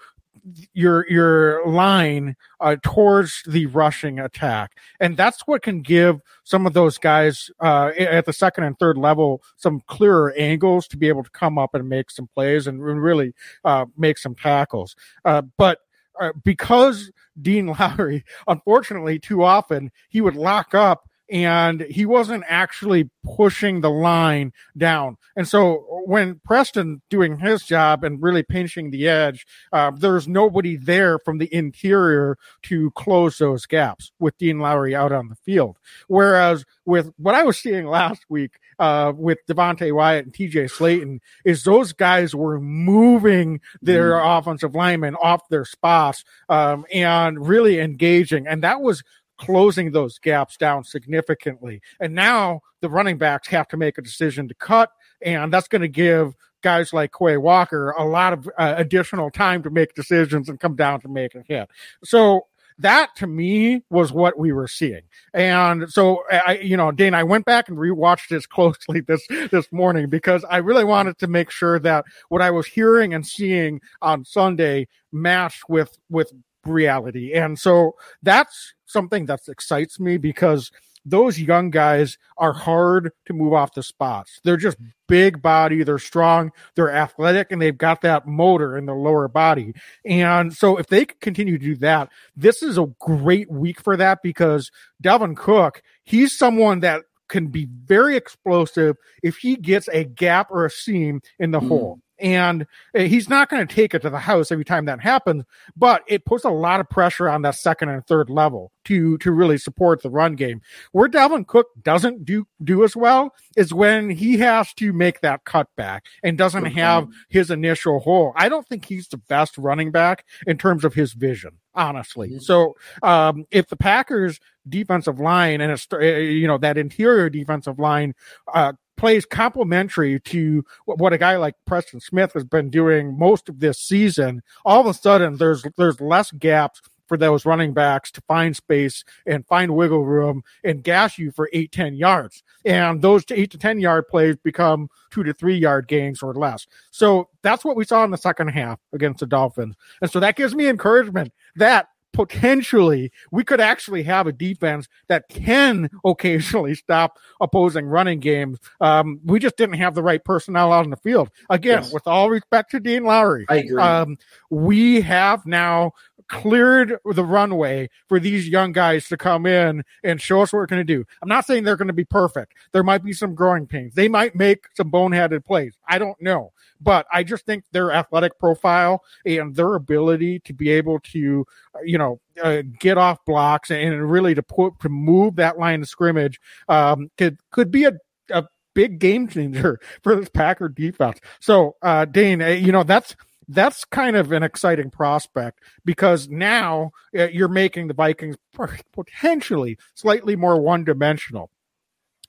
your your line uh, towards the rushing attack, and that's what can give some of those guys uh, at the second and third level some clearer angles to be able to come up and make some plays and really uh, make some tackles. Uh, but uh, because Dean Lowry, [laughs] unfortunately, too often he would lock up and he wasn't actually pushing the line down. And so when Preston doing his job and really pinching the edge, uh, there's nobody there from the interior to close those gaps with Dean Lowry out on the field. Whereas with what I was seeing last week, uh, with Devonte Wyatt and TJ Slaton is those guys were moving their mm. offensive linemen off their spots um, and really engaging. And that was closing those gaps down significantly. And now the running backs have to make a decision to cut, and that's going to give guys like Quay Walker a lot of uh, additional time to make decisions and come down to make a hit. So that to me was what we were seeing. And so I, you know, Dane, I went back and rewatched this [laughs] closely this, this morning because I really wanted to make sure that what I was hearing and seeing on Sunday matched with, with reality. And so that's something that excites me because those young guys are hard to move off the spots. They're just big body, they're strong, they're athletic, and they've got that motor in the lower body. And so if they continue to do that, this is a great week for that because Dalvin Cook, he's someone that can be very explosive if he gets a gap or a seam in the mm. hole and uh, he's not going to take it to the house every time that happens but it puts a lot of pressure on that second and third level to to really support the run game. Where Dalvin Cook doesn't do do as well is when he has to make that cutback and doesn't have his initial hole. I don't think he's the best running back in terms of his vision honestly. So um, if the Packers defensive line and a, uh, you know that interior defensive line uh, plays complementary to what a guy like Preston Smith has been doing most of this season, all of a sudden there's there's less gaps for those running backs to find space and find wiggle room and gash you for eight, 10 yards. And those eight to 10 yard plays become two to three yard gains or less. So that's what we saw in the second half against the Dolphins. And so that gives me encouragement that potentially we could actually have a defense that can occasionally stop opposing running games. Um, we just didn't have the right personnel out in the field. Again, yes. with all respect to Dean Lowry, I agree. Um, we have now cleared the runway for these young guys to come in and show us what we're going to do. I'm not saying they're going to be perfect. There might be some growing pains. They might make some boneheaded plays. I don't know. But I just think their athletic profile and their ability to be able to, you know, uh, get off blocks and really to put to move that line of scrimmage um, could could be a, a big game changer [laughs] for this Packer defense. So, uh, Dane, uh, you know that's that's kind of an exciting prospect because now uh, you're making the Vikings [laughs] potentially slightly more one dimensional.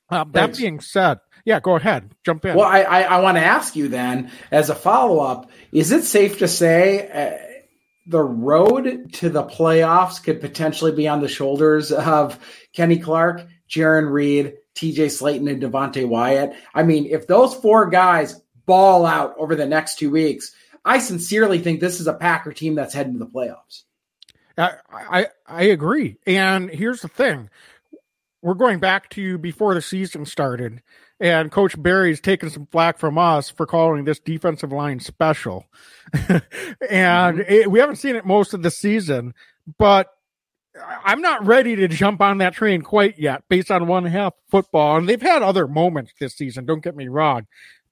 Uh, that being said, yeah, go ahead, jump in. Well, I I, I want to ask you then, as a follow up, is it safe to say uh, the road to the playoffs could potentially be on the shoulders of Kenny Clark, Jarran Reed, T.J. Slaton, and Devonte Wyatt? I mean, if those four guys ball out over the next two weeks, I sincerely think this is a Packer team that's heading to the playoffs. I, I I agree, and here's the thing: we're going back to before the season started, and Coach Barry's taking some flack from us for calling this defensive line special. [laughs] and mm-hmm. it, we haven't seen it most of the season, but I'm not ready to jump on that train quite yet based on one half football. And they've had other moments this season, don't get me wrong,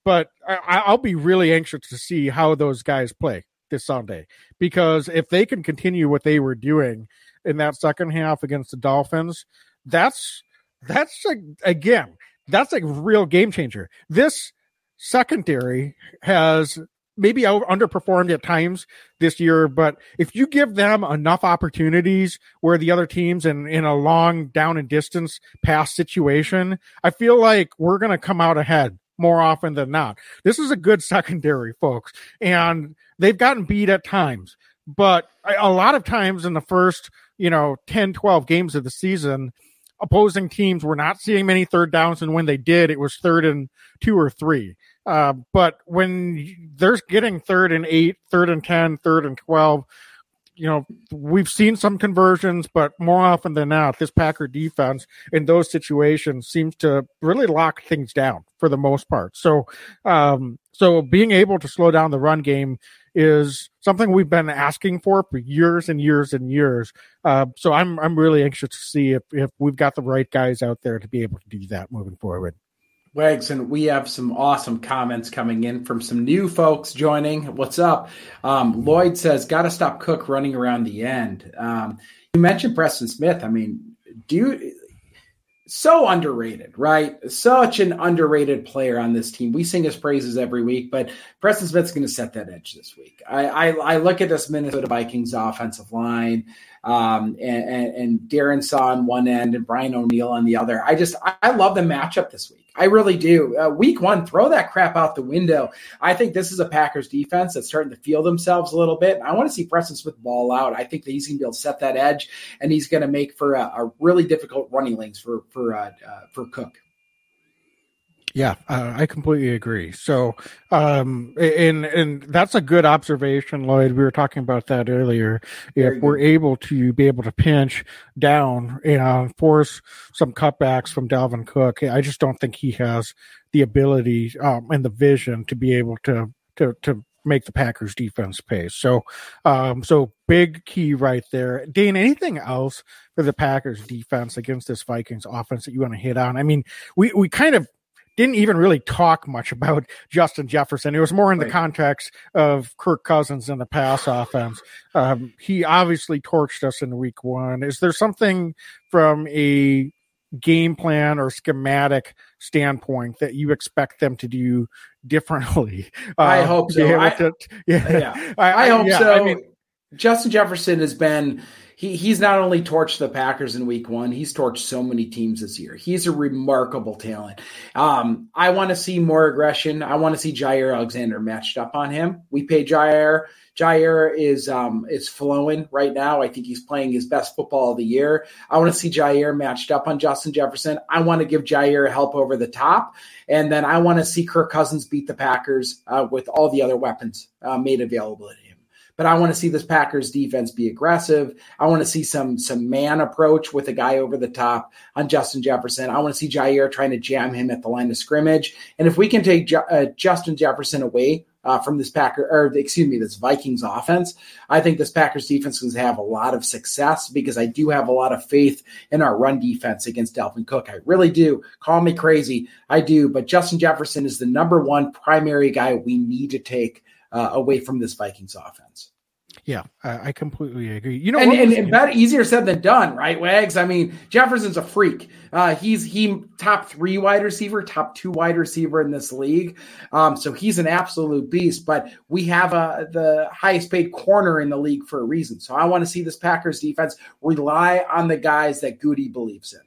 but I, I'll be really anxious to see how those guys play this Sunday because if they can continue what they were doing in that second half against the Dolphins, that's that's a, again that's a real game changer. This secondary has maybe underperformed at times this year, but if you give them enough opportunities where the other teams in, in a long down and distance pass situation, I feel like we're going to come out ahead more often than not. This is a good secondary, folks, and they've gotten beat at times, but a lot of times in the first, you know, 10, 12 games of the season, opposing teams were not seeing many third downs, and when they did, it was third and two or three. Uh, but when they're getting third and eight, third and 10, third and 12, you know, we've seen some conversions, but more often than not, this Packer defense in those situations seems to really lock things down for the most part. So, um, so being able to slow down the run game is something we've been asking for for years and years and years. Uh, so I'm I'm really anxious to see if if we've got the right guys out there to be able to do that moving forward. Wags, and we have some awesome comments coming in from some new folks joining. What's up? Um, Lloyd says, "Got to stop Cook running around the end." Um, you mentioned Preston Smith. I mean, do you, so underrated, right? Such an underrated player on this team. We sing his praises every week, but Preston Smith's going to set that edge this week. I, I, I look at this Minnesota Vikings offensive line um, and, and, and Darrisaw on one end and Brian O'Neill on the other. I just I love the matchup this week. I really do. Uh, week one, throw that crap out the window. I think this is a Packers defense that's starting to feel themselves a little bit. I want to see Preston Smith ball out. I think that he's going to be able to set that edge, and he's going to make for a, a, really difficult running lanes for for uh, uh, for Cook. Yeah, uh, I completely agree. So, um, and and that's a good observation, Lloyd. We were talking about that earlier. If we're able to be able to pinch down and force some cutbacks from Dalvin Cook, I just don't think he has the ability um, and the vision to be able to to to make the Packers defense pay. So, um, so big key right there. Dane, anything else for the Packers defense against this Vikings offense that you want to hit on? I mean, we, we kind of didn't even really talk much about [laughs] Justin Jefferson. It was more in right. the context of Kirk Cousins and the pass offense. Um, he obviously torched us in week one. Is there something from a game plan or schematic standpoint that you expect them to do [laughs] differently? I um, hope so. I, to, [laughs] yeah, yeah. I, I, hope yeah, so. I mean, Justin Jefferson has been he he's not only torched the Packers in week one, he's torched so many teams this year. He's a remarkable talent. Um, I want to see more aggression. I want to see Jaire Alexander matched up on him. We pay Jaire. Jaire is um, is flowing right now. I think he's playing his best football of the year. I want to see Jaire matched up on Justin Jefferson. I want to give Jaire help over the top, and then I want to see Kirk Cousins beat the Packers uh, with all the other weapons uh, made available to him but I want to see this Packers defense be aggressive. I want to see some some man approach with a guy over the top on Justin Jefferson. I want to see Jaire trying to jam him at the line of scrimmage. And if we can take uh, Justin Jefferson away uh, from this Packer, or excuse me, this Vikings offense, I think this Packers defense is going to have a lot of success because I do have a lot of faith in our run defense against Dalvin Cook. I really do. Call me crazy, I do. But Justin Jefferson is the number one primary guy we need to take uh, away from this Vikings offense. Yeah, I, completely agree. You know, and, and, and better, easier said than done, right, Wags? I mean, Jefferson's a freak. Uh, he's he top three wide receiver, top two wide receiver in this league. Um, so he's an absolute beast. But we have a the highest paid corner in the league for a reason. So I want to see this Packers defense rely on the guys that Goody believes in.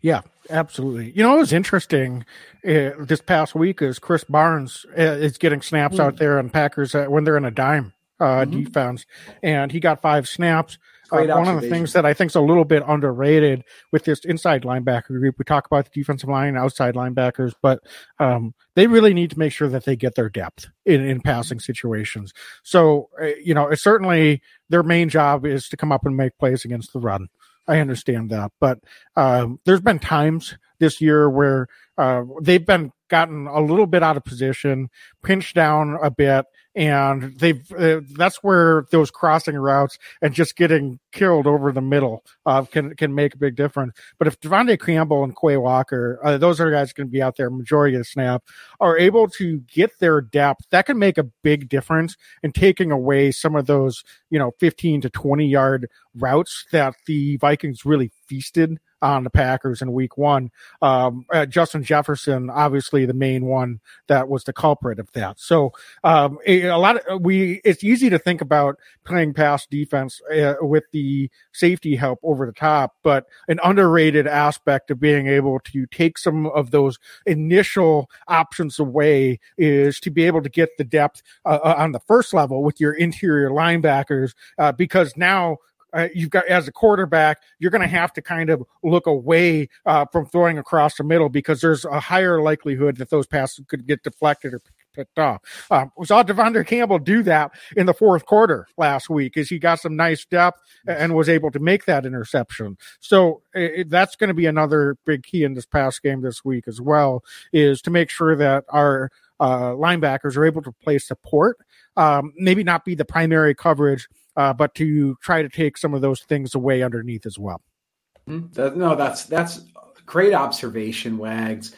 Yeah, absolutely. You know, it was interesting uh, this past week is Krys Barnes uh, is getting snaps mm. out there on Packers uh, when they're in a dime uh, mm-hmm. defense, and he got five snaps. Uh, one of the things that I think is a little bit underrated with this inside linebacker group, we talk about the defensive line and outside linebackers, but um, they really need to make sure that they get their depth in, in passing situations. So, uh, you know, it's certainly their main job is to come up and make plays against the run. I understand that, but um, there's been times this year where uh, they've been gotten a little bit out of position, pinched down a bit, and they've uh, that's where those crossing routes and just getting killed over the middle uh, can can make a big difference. But if De'Vondre Campbell and Quay Walker, uh, those are guys going to be out there majority of the snap, are able to get their depth, that can make a big difference in taking away some of those you know 15 to 20 yard routes that the Vikings really feasted on the Packers in week one. Um, uh, Justin Jefferson, obviously the main one that was the culprit of that. So, um, a, lot of we, it's easy to think about playing pass defense uh, with the safety help over the top, but an underrated aspect of being able to take some of those initial options away is to be able to get the depth uh, uh on the first level with your interior linebackers, uh, because now uh, you've got as a quarterback, you're going to have to kind of look away uh, from throwing across the middle because there's a higher likelihood that those passes could get deflected or picked off. Um, we saw De'Vondre Campbell do that in the fourth quarter last week as he got some nice depth and was able to make that interception. So it, that's going to be another big key in this pass game this week as well is to make sure that our uh, linebackers are able to play support, um, maybe not be the primary coverage uh, but to try to take some of those things away underneath as well. Mm-hmm. No, that's that's great observation, Wags.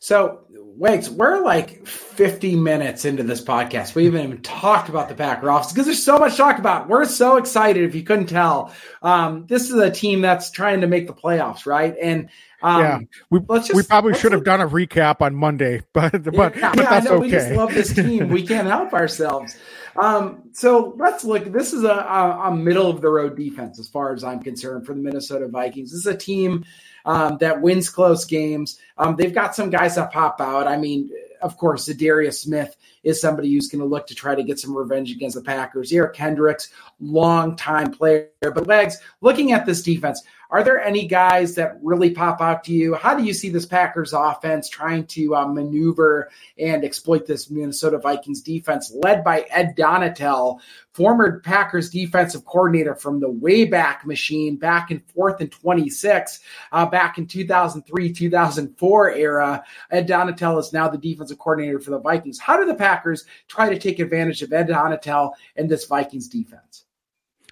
So, Wags, we're like 50 minutes into this podcast. We haven't even talked about the Packer office because there's so much to talk about. We're so excited, if you couldn't tell. Um, this is a team that's trying to make the playoffs, right? And um, yeah, we, just, we probably should have done a recap on Monday, [laughs] but but, yeah, but yeah, that's I know, okay. We just love this team. we can't [laughs] help ourselves. Um, so let's look. This is a, a, a, middle of the road defense, as far as I'm concerned, for the Minnesota Vikings. This is a team um, that wins close games. Um, they've got some guys that pop out. I mean, of course, Darius Smith is somebody who's going to look to try to get some revenge against the Packers. Eric Kendricks, long-time player. But Legs, looking at this defense, are there any guys that really pop out to you? How do you see this Packers offense trying to uh, maneuver and exploit this Minnesota Vikings defense led by Ed Donatell, former Packers defensive coordinator from the Wayback Machine back and forth in 26, uh, back in 2003, 2004 era. Ed Donatell is now the defensive coordinator for the Vikings. How do the Packers try to take advantage of Ed Donatell and this Vikings defense?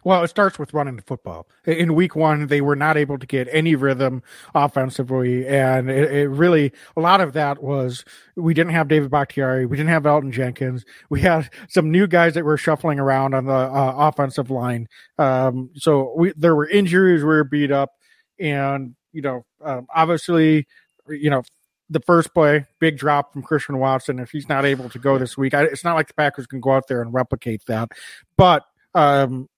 Well, it starts with running the football. In week one, they were not able to get any rhythm offensively. And it, it really, a lot of that was we didn't have David Bakhtiari. We didn't have Elgton Jenkins. We had some new guys that were shuffling around on the uh, offensive line. Um, so we, there were injuries, we were beat up. And, you know, um, obviously, you know, the first play, big drop from Christian Watson. If he's not able to go this week, I, it's not like the Packers can go out there and replicate that. But um,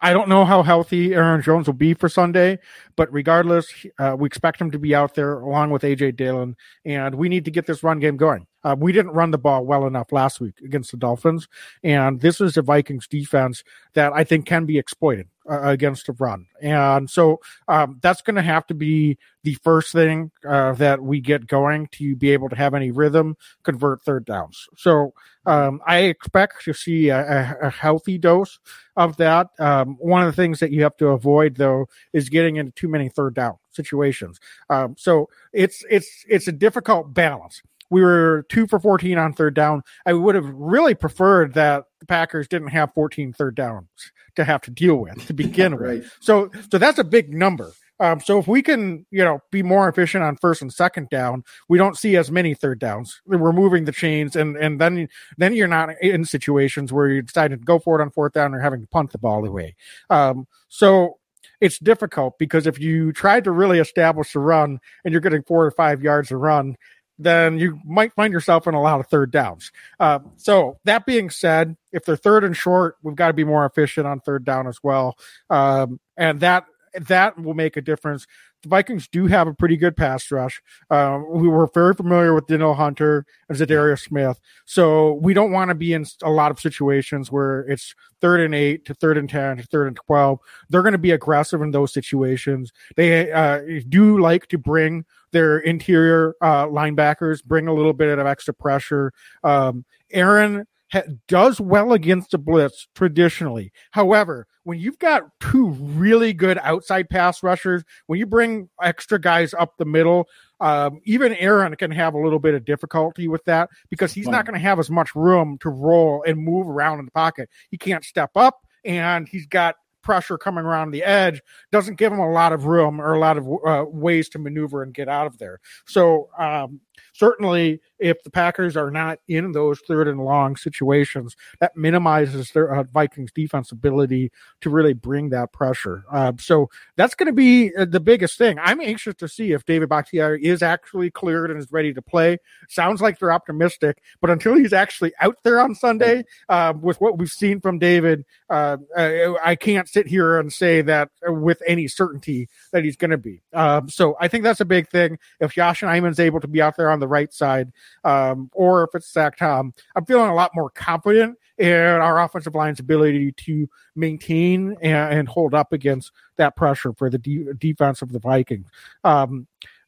I don't know how healthy Aaron Jones will be for Sunday, but regardless, uh, we expect him to be out there along with AJ Dillon, and we need to get this run game going. Uh, we didn't run the ball well enough last week against the Dolphins, and this is a Vikings defense that I think can be exploited uh, against the run. And so um, that's going to have to be the first thing uh, that we get going to be able to have any rhythm, convert third downs. So um, I expect to see a, a, healthy dose of that. Um, one of the things that you have to avoid, though, is getting into too many third down situations. Um, so it's it's it's a difficult balance we were two for 14 on third down. I would have really preferred that the Packers didn't have 14 third downs to have to deal with to begin [laughs] right. with. So, so that's a big number. Um, so if we can, you know, be more efficient on first and second down, we don't see as many third downs. We're moving the chains, and and then then you're not in situations where you decide to go for it on fourth down or having to punt the ball away. Um, so it's difficult because if you try to really establish a run and you're getting four or five yards a run, then you might find yourself in a lot of third downs. Uh, so that being said, if they're third and short, we've got to be more efficient on third down as well, um, and that that will make a difference. The Vikings do have a pretty good pass rush. Uh, we were very familiar with Danielle Hunter and Za'Darius Smith, so we don't want to be in a lot of situations where it's third and eight to third and ten to third and twelve. They're going to be aggressive in those situations. They uh, do like to bring their interior uh, linebackers, bring a little bit of extra pressure. Um, Aaron ha- does well against the blitz traditionally. However, when you've got two really good outside pass rushers, when you bring extra guys up the middle, um, even Aaron can have a little bit of difficulty with that because he's not going to have as much room to roll and move around in the pocket. He can't step up, and he's got pressure coming around the edge doesn't give them a lot of room or a lot of uh, ways to maneuver and get out of there. So um, certainly if the Packers are not in those third and long situations, that minimizes their uh, Vikings defense ability to really bring that pressure. Uh, so that's going to be uh, the biggest thing. I'm anxious to see if David Bakhtiari is actually cleared and is ready to play. Sounds like they're optimistic, but until he's actually out there on Sunday, uh, with what we've seen from David, uh, I can't sit here and say that with any certainty that he's going to be. Um, so I think that's a big thing. If Yosh Nijman's able to be out there on the right side, um, or if it's Zach Tom, I'm feeling a lot more confident in our offensive line's ability to maintain and, and hold up against that pressure for the de- defense of the Vikings. Um,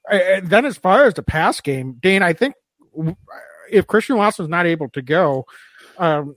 and then as far as the pass game, Dane, I think if Christian Watson's not able to go, um,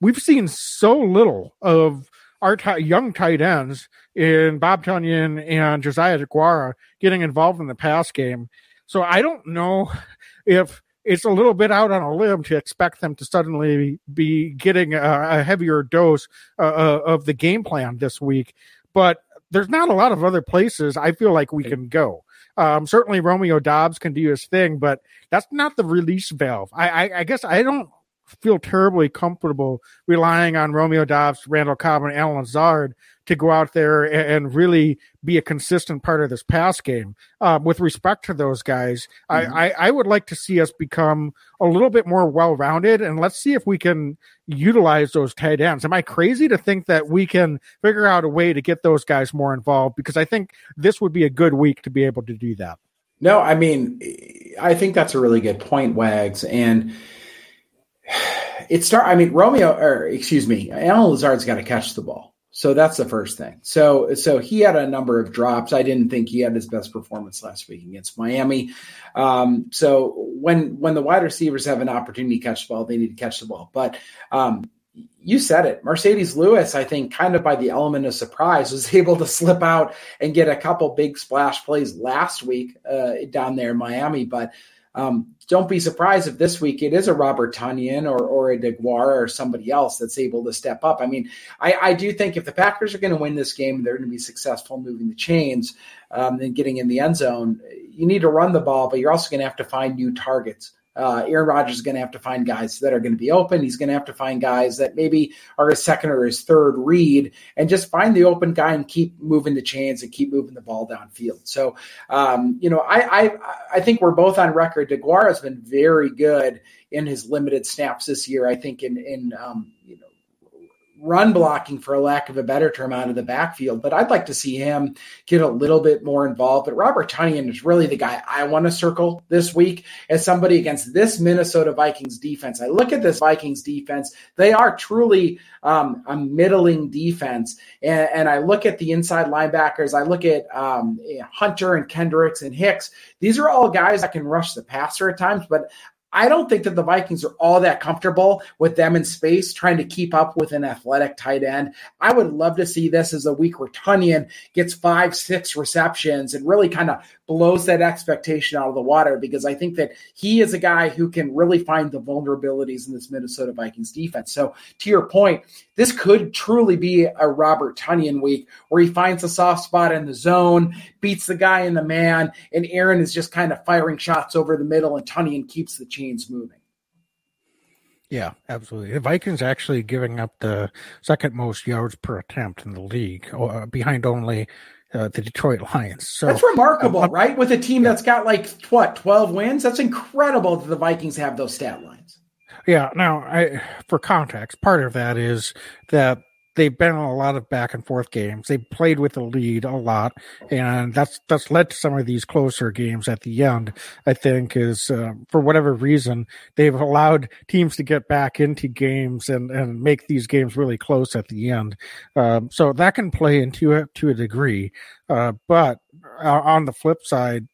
we've seen so little of our t- young tight ends in Bob Tonyan and Josiah DeGuara getting involved in the pass game. So I don't know [laughs] if it's a little bit out on a limb to expect them to suddenly be getting a, a heavier dose uh, uh, of the game plan this week. But there's not a lot of other places I feel like we can go. Um, certainly Romeo Doubs can do his thing, but that's not the release valve. I, I, I guess I don't feel terribly comfortable relying on Romeo Doubs, Randall Cobb, and Allen Lazard to go out there and, and, really be a consistent part of this pass game. Uh, with respect to those guys, mm-hmm. I, I, I, would like to see us become a little bit more well rounded, and let's see if we can utilize those tight ends. Am I crazy to think that we can figure out a way to get those guys more involved? Because I think this would be a good week to be able to do that. No, I mean, I think that's a really good point, Wags, and [sighs] it start. I mean, Romeo, or excuse me, Allen Lazard's got to catch the ball. So that's the first thing. So so he had a number of drops. I didn't think he had his best performance last week against Miami. Um, so when when the wide receivers have an opportunity to catch the ball, they need to catch the ball. But um, you said it, Marcedes Lewis. I think kind of by the element of surprise was [laughs] able to slip out and get a couple big splash plays last week uh, down there in Miami. But um, don't be surprised if this week it is a Robert Tonyan or, or a DeGuara or somebody else that's able to step up. I mean, I, I do think if the Packers are going to win this game, they're going to be successful moving the chains um, and getting in the end zone. You need to run the ball, but you're also going to have to find new targets. Uh, Aaron Rodgers is going to have to find guys that are going to be open. He's going to have to find guys that maybe are his second or his third read and just find the open guy and keep moving the chains and keep moving the ball downfield. So, um, you know, I, I, I think we're both on record. DeGuara has been very good in his limited snaps this year. I think in, in, um, you know, run blocking, for a lack of a better term, out of the backfield. But I'd like to see him get a little bit more involved. But Robert Tonyan is really the guy I want to circle this week as somebody against this Minnesota Vikings defense. I look at this Vikings defense; they are truly um, a middling defense, and, and, I look at the inside linebackers. I look at um, Hunter and Kendricks and Hicks. These are all guys that can rush the passer at times, but I don't think that the Vikings are all that comfortable with them in space trying to keep up with an athletic tight end. I would love to see this as a week where Tonyan gets five, six receptions and really kind of blows that expectation out of the water because I think that he is a guy who can really find the vulnerabilities in this Minnesota Vikings defense. So, to your point, this could truly be a Robert Tonyan week where he finds a soft spot in the zone, beats the guy in the man, and Aaron is just kind of firing shots over the middle, and Tonyan keeps the chains moving. Yeah, absolutely. The Vikings actually giving up the second most yards per attempt in the league, uh, behind only uh, the Detroit Lions. So that's remarkable, um, right? With a team that's got like what twelve wins, that's incredible that the Vikings have those stat lines. Yeah. Now, I, for context, part of that is that they've been on a lot of back and forth games. They played with the lead a lot, and that's that's led to some of these closer games at the end. I think is uh, for whatever reason they've allowed teams to get back into games and and make these games really close at the end. Um, so that can play into it to a degree, uh, but uh, on the flip side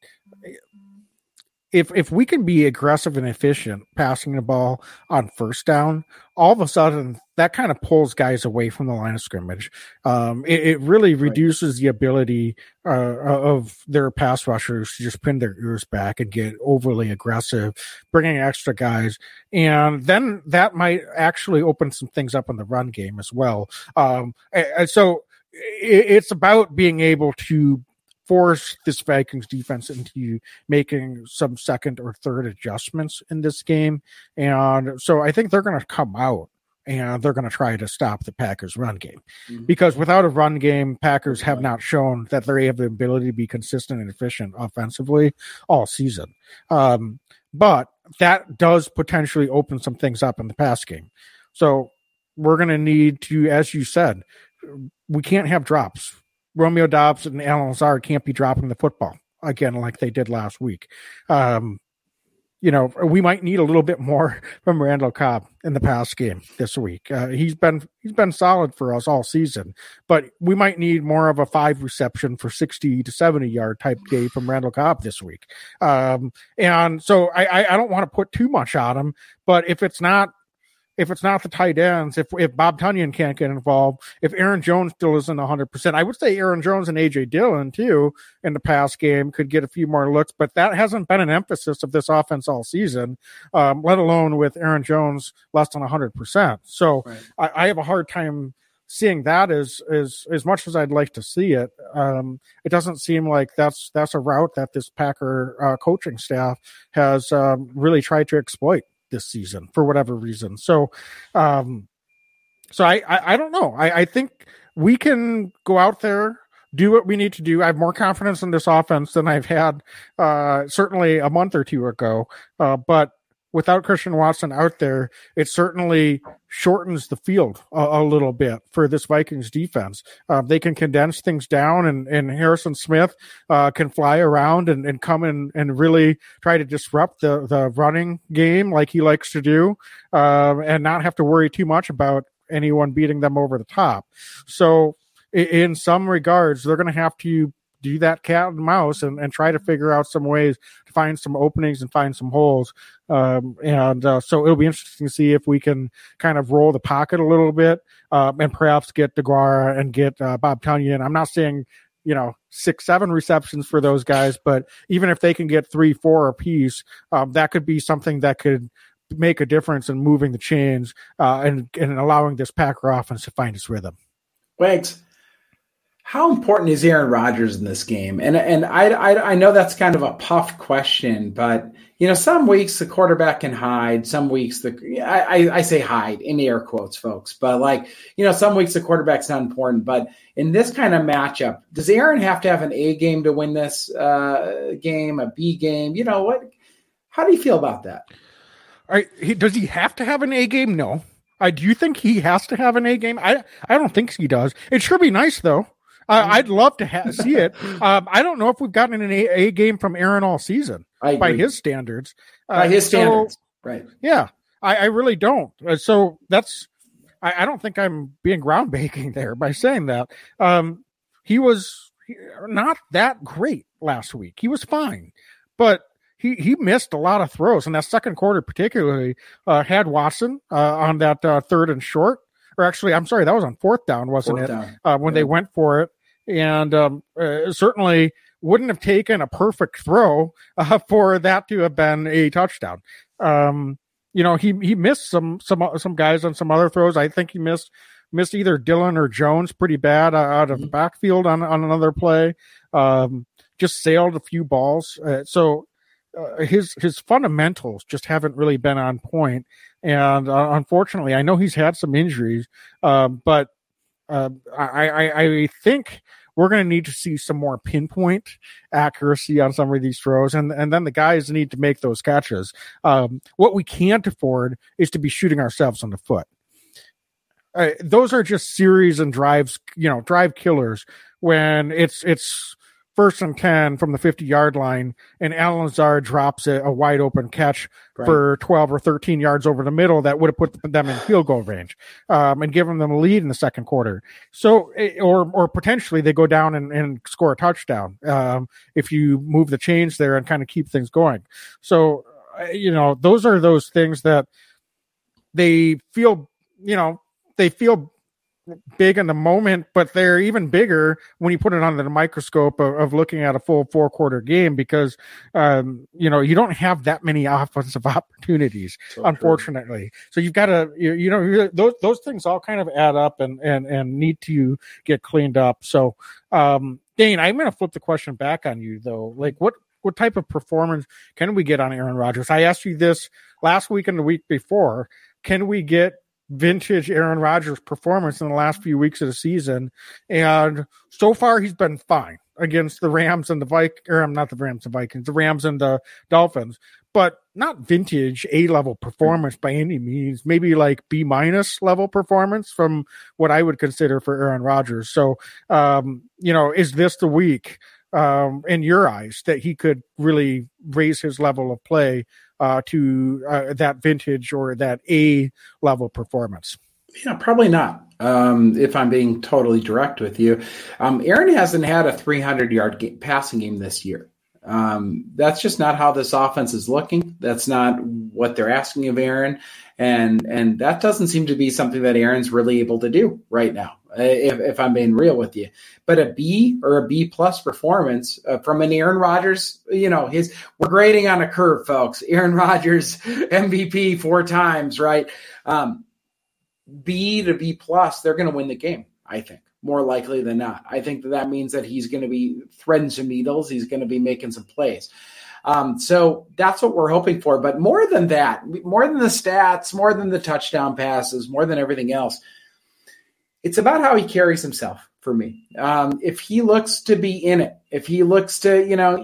if if we can be aggressive and efficient passing the ball on first down, all of a sudden that kind of pulls guys away from the line of scrimmage. Um, it, it, really reduces right. the ability uh, of their pass rushers to just pin their ears back and get overly aggressive, bringing extra guys, and then that might actually open some things up in the run game as well. Um, and, and so it's about being able to force this Vikings defense into making some second or third adjustments in this game. And so I think they're going to come out and they're going to try to stop the Packers run game mm-hmm. because without a run game, Packers have not shown that they have the ability to be consistent and efficient offensively all season. Um, but that does potentially open some things up in the pass game. So we're going to need to, as you said, we can't have drops. Romeo Doubs and Allen Lazard can't be dropping the football again like they did last week. Um, you know, we might need a little bit more [laughs] from Randall Cobb in the past game this week. Uh, he's been he's been solid for us all season, but we might need more of a five reception for sixty to seventy yard type day from Randall Cobb this week. Um, and so I, I don't want to put too much on him, but if it's not if it's not the tight ends, if if Bob Tonyan can't get involved, if Aaron Jones still isn't 100%, I would say Aaron Jones and AJ Dillon too in the past game could get a few more looks, but that hasn't been an emphasis of this offense all season, um, let alone with Aaron Jones less than 100%. So right. I, I, have a hard time seeing that as as as much as I'd like to see it. Um, it doesn't seem like that's that's a route that this Packer uh, coaching staff has um, really tried to exploit this season for whatever reason. So, um, so I, I, I don't know. I, I think we can go out there, do what we need to do. I have more confidence in this offense than I've had, uh, certainly a month or two ago. Uh, but without Christian Watson out there, it certainly shortens the field a, a little bit for this Vikings defense. Uh, they can condense things down, and, and Harrison Smith uh, can fly around and, and come in and really try to disrupt the, the running game like he likes to do, uh, and not have to worry too much about anyone beating them over the top. So, in some regards, they're going to have to do that cat and mouse and, and try to figure out some ways to find some openings and find some holes. Um, and uh, so it'll be interesting to see if we can kind of roll the pocket a little bit um, and perhaps get Deguara and get uh, Bob Tonyan. I'm not saying you know six seven receptions for those guys but even if they can get three four apiece um, that could be something that could make a difference in moving the chains uh, and and allowing this packer offense to find its rhythm thanks how important is Aaron Rodgers in this game? And and I, I, I know that's kind of a puff question, but you know some weeks the quarterback can hide, some weeks the I, I say hide in air quotes, folks. But like you know some weeks the quarterback's not important, but in this kind of matchup, does Aaron have to have an A game to win this uh, game, a B game? You know what? How do you feel about that? All right, does he have to have an A game? No. I do you think he has to have an A game? I I don't think he does. It sure be nice though. I, would love to ha- see it. Um, I don't know if we've gotten an A, a game from Aaron all season by his standards. Uh, by his so, standards, right? Yeah, I, I really don't. Uh, so that's I, I, don't think I'm being groundbreaking [laughs] there by saying that. Um, he was not that great last week. He was fine, but he he missed a lot of throws in that second quarter, particularly. Uh, had Watson uh, on that uh, third and short, or actually, I'm sorry, that was on fourth down, wasn't fourth it? Down. Uh, when yeah. they went for it, and um, uh, certainly wouldn't have taken a perfect throw uh, [laughs] for that to have been a touchdown. Um, you know, he he missed some some some guys on some other throws. I think he missed missed either Dillon or Jones pretty bad uh, out of the mm-hmm. backfield on on another play. Um, just sailed a few balls. Uh, so uh, his his fundamentals just haven't really been on point. And uh, unfortunately, I know he's had some injuries, um, but uh, I, I, I think we're going to need to see some more pinpoint accuracy on some of these throws, and and then the guys need to make those catches. Um, what we can't afford is to be shooting ourselves on the foot. Uh, those are just series and drives, you know, drive killers when it's it's first and 10 from the 50 yard line, and Lazard drops a, a wide open catch right. for 12 or 13 yards over the middle that would have put them in field goal range um, and given them a lead in the second quarter. So, eh, or, or potentially they go down and, and score a touchdown um, if you move the chains there and kind of keep things going. So, eh, you know, those are those things that they feel, you know, they feel big in the moment, but they're even bigger when you put it under the microscope of, of looking at a full four quarter game because, um, you know, you don't have that many [laughs] offensive opportunities, so unfortunately. True. So you've got to, you, you know, those, those things all kind of add up and, and, and need to get cleaned up. So, um, Dane, I'm going to flip the question back on you though. Like what, what type of performance can we get on Aaron Rodgers? I asked you this last week and the week before. Can we get vintage Aaron Rodgers performance in the last few weeks of the season? And so far, he's been fine against the Rams and the Vikings, or not the Rams and Vikings, the Rams and the Dolphins, but not vintage A level performance by any means. Maybe like B minus level performance from what I would consider for Aaron Rodgers. So, um, you know, is this the week? um, in your eyes that he could really raise his level of play uh, to uh, that vintage or that A level performance? Yeah, probably not. Um, if I'm being totally direct with you, um, Aaron hasn't had a 300 yard passing game this year. Um, that's just not how this offense is looking. That's not what they're asking of Aaron, and and that doesn't seem to be something that Aaron's really able to do right now. Uh, if, if I'm being real with you. But a B or a B plus performance uh, from an Aaron Rodgers, you know, his we're grading on a curve, folks. [laughs] Aaron Rodgers MVP four times, right? Um, B to B plus, they're going to win the game. I think more likely than not. I think that that means that he's going to be threading some needles. He's going to be making some plays. Um, so that's what we're hoping for. But more than that, more than the stats, more than the touchdown passes, more than everything else it's about how he carries himself for me. Um, if he looks to be in it, if he looks to, you know,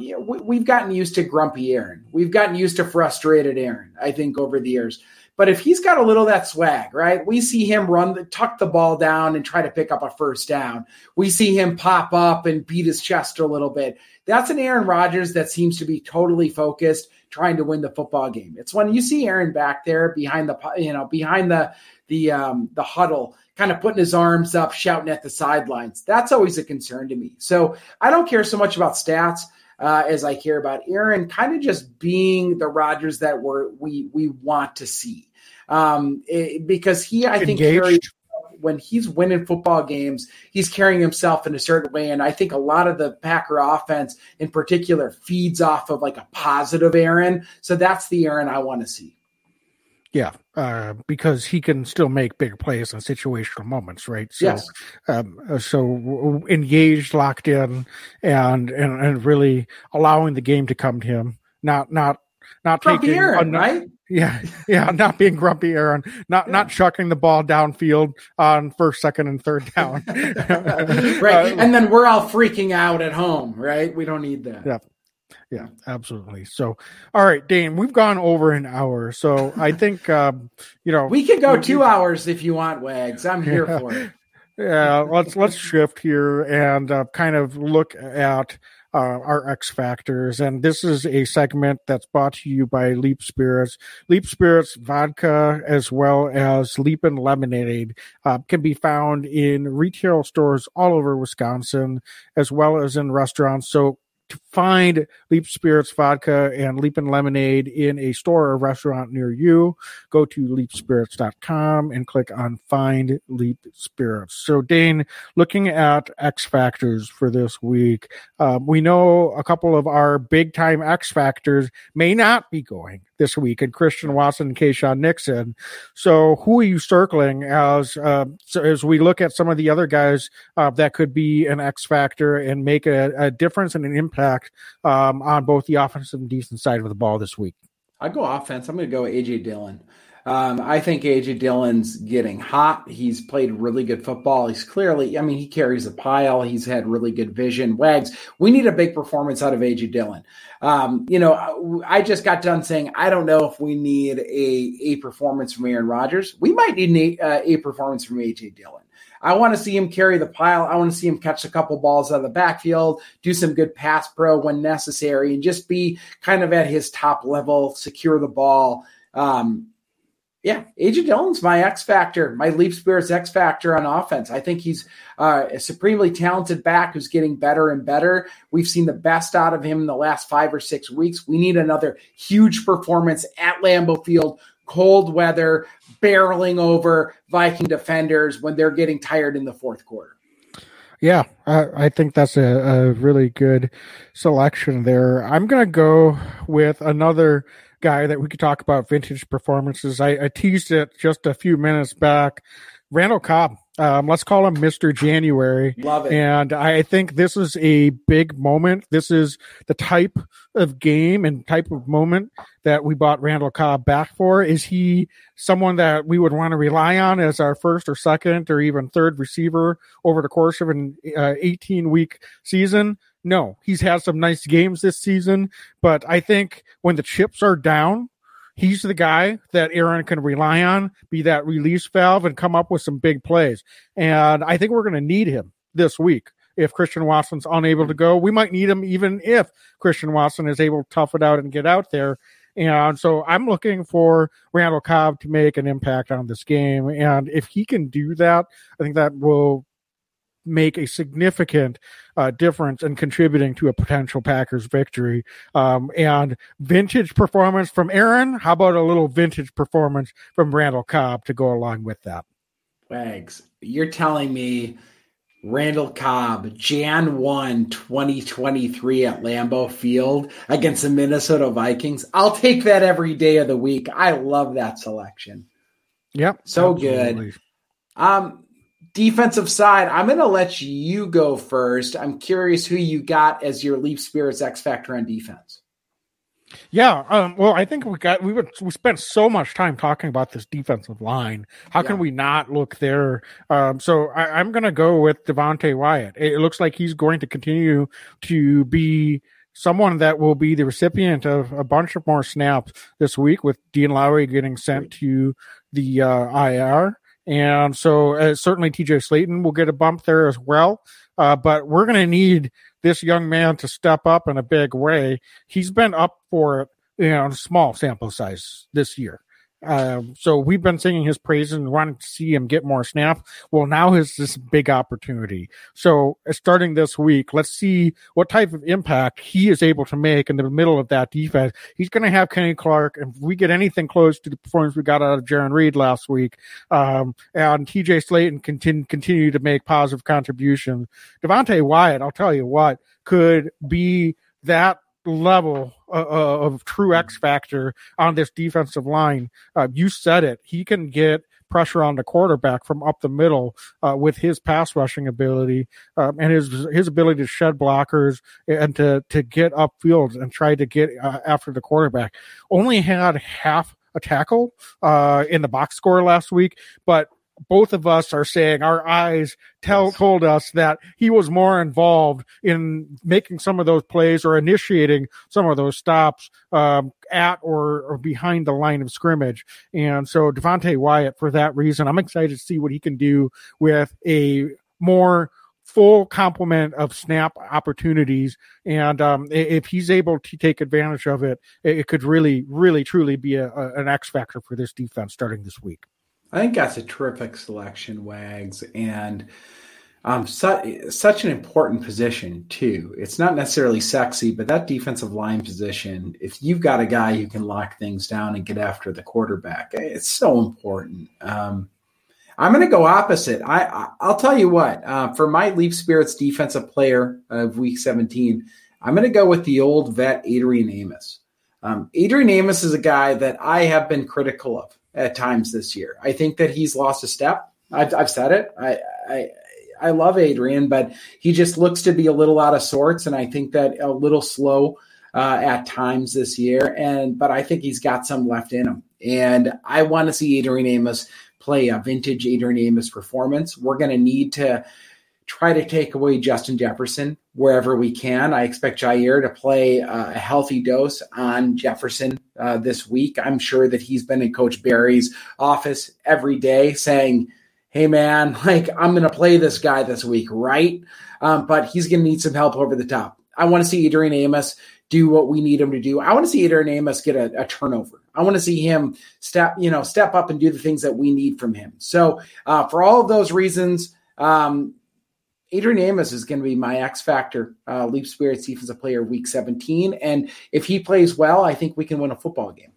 we, have gotten used to grumpy Aaron. We've gotten used to frustrated Aaron, I think, over the years. But if he's got a little that swag, right? We see him run, the, tuck the ball down and try to pick up a first down. We see him pop up and beat his chest a little bit. That's an Aaron Rodgers that seems to be totally focused, trying to win the football game. It's when you see Aaron back there behind the, you know, behind the the um, the huddle kind of putting his arms up, shouting at the sidelines. That's always a concern to me. So I don't care so much about stats uh, as I care about Aaron kind of just being the Rodgers that we're, we we want to see. Um, it, because he, I think, carries, when he's winning football games, he's carrying himself in a certain way. And I think a lot of the Packer offense in particular feeds off of like a positive Aaron. So that's the Aaron I want to see. Yeah, uh, because he can still make big plays in situational moments, right? So, yes. Um, uh, so engaged, locked in, and, and and really allowing the game to come to him, not not not grumpy taking Aaron, right? Yeah, yeah, not being grumpy Aaron, not yeah. not chucking the ball downfield on first, second, and third down. [laughs] right, [laughs] uh, and then we're all freaking out at home, right? We don't need that. Yeah, yeah, absolutely. So, all right, Dane, we've gone over an hour, so I [laughs] think um, you know we can go two hours if you want, Wags. I'm [laughs] here yeah, for it. Yeah, let's let's shift here and uh, kind of look at uh, our X factors, and this is a segment that's brought to you by Leap Spirits. Leap Spirits vodka, as well as Leapin Lemonade, uh, can be found in retail stores all over Wisconsin, as well as in restaurants. So find Leap Spirits vodka and Leapin Lemonade in a store or restaurant near you, go to leapspirits.com and click on Find Leap Spirits. So, Dane, looking at X Factors for this week, um, we know a couple of our big time X Factors may not be going this week, and Christian Watson and Keisean Nixon. So, who are you circling as uh, so as we look at some of the other guys uh, that could be an X factor and make a, a difference and an impact um, on both the offensive and defensive side of the ball this week? I go offense. I'm going to go AJ Dillon. Um, I think AJ Dillon's getting hot. He's played really good football. He's clearly, I mean, he carries a pile. He's had really good vision. Wags, we need a big performance out of AJ Dillon. Um, you know, I just got done saying I don't know if we need a a performance from Aaron Rodgers. We might need a, uh, a performance from AJ Dillon. I want to see him carry the pile. I want to see him catch a couple balls out of the backfield, do some good pass pro when necessary, and just be kind of at his top level, secure the ball. Um, yeah, AJ Dillon's my X factor, my Leap Spirits X factor on offense. I think he's uh, a supremely talented back who's getting better and better. We've seen the best out of him in the last five or six weeks. We need another huge performance at Lambeau Field cold weather, barreling over Viking defenders when they're getting tired in the fourth quarter. Yeah, I, I think that's a, a, really good selection there. I'm going to go with another guy that we could talk about vintage performances. I, I teased it just a few minutes back. Randall Cobb. Um, let's call him Mr. January. Love it. And I think this is a big moment. This is the type of game and type of moment that we bought Randall Cobb back for. Is he someone that we would want to rely on as our first or second or even third receiver over the course of an uh, 18 week season? No, he's had some nice games this season, but I think when the chips are down, he's the guy that Aaron can rely on, be that release valve and come up with some big plays. And I think we're going to need him this week. If Christian Watson's unable to go, we might need him even if Christian Watson is able to tough it out and get out there. And so I'm looking for Randall Cobb to make an impact on this game. And if he can do that, I think that will make a significant uh, difference in contributing to a potential Packers victory. Um, and vintage performance from Aaron. How about a little vintage performance from Randall Cobb to go along with that? Wags, you're telling me Randall Cobb, Jan 1, 2023 at Lambeau Field against the Minnesota Vikings. I'll take that every day of the week. I love that selection. Yep. So absolutely. good. Um, defensive side, I'm going to let you go first. I'm curious who you got as your Leap Spirits X Factor on defense. Yeah, um, well, I think we got we would we spent so much time talking about this defensive line. How yeah. can we not look there? Um, so I, am going to go with Devonte Wyatt. It looks like he's going to continue to be someone that will be the recipient of a bunch of more snaps this week, with Dean Lowry getting sent to the uh, IR. And so uh, certainly TJ Slaton will get a bump there as well. Uh, but we're going to need this young man to step up in a big way. He's been up for it, you know, small sample size this year. Um, so we've been singing his praises and wanting to see him get more snaps. Well, now is this big opportunity. So uh, starting this week, let's see what type of impact he is able to make in the middle of that defense. He's going to have Kenny Clark. And if we get anything close to the performance we got out of Jarran Reed last week, um, and TJ Slaton continue, continue to make positive contributions, Devonte Wyatt, I'll tell you what, could be that level uh, uh, of true X factor on this defensive line. Uh, you said it. He can get pressure on the quarterback from up the middle uh, with his pass rushing ability um, and his his ability to shed blockers and to to get upfield and try to get uh, after the quarterback. Only had half a tackle uh, in the box score last week, but both of us are saying our eyes tell yes. told us that he was more involved in making some of those plays or initiating some of those stops um, at or, or, behind the line of scrimmage. And so Devonte Wyatt, for that reason, I'm excited to see what he can do with a more full complement of snap opportunities. And um, if he's able to take advantage of it, it could really, really, truly be a, a, an X factor for this defense starting this week. I think that's a terrific selection, Wags, and um, su- such an important position too. It's not necessarily sexy, but that defensive line position, if you've got a guy who can lock things down and get after the quarterback, eh, it's so important. Um, I'm going to go opposite. I, I will tell you what. Uh, for my Leap Spirits defensive player of Week 17, I'm going to go with the old vet Adrian Amos. Um, Adrian Amos is a guy that I have been critical of at times this year. I think that he's lost a step. I've, I've said it. I, I I love Adrian, but he just looks to be a little out of sorts, and I think that a little slow uh, at times this year. And but I think he's got some left in him, and I want to see Adrian Amos play a vintage Adrian Amos performance. We're going to need to try to take away Justin Jefferson wherever we can. I expect Jaire to play uh, a healthy dose on Jefferson uh, this week. I'm sure that he's been in Coach Barry's office every day saying, Hey man, [laughs] like I'm going to play this guy this week, right? Um, but he's going to need some help over the top. I want to see Adrian Amos do what we need him to do. I want to see Adrian Amos get a, a, turnover. I want to see him step, you know, step up and do the things that we need from him. So, uh, for all of those reasons, um, Adrian Amos is going to be my X factor, uh, Leap Spirits defensive player week 17. And if he plays well, I think we can win a football game.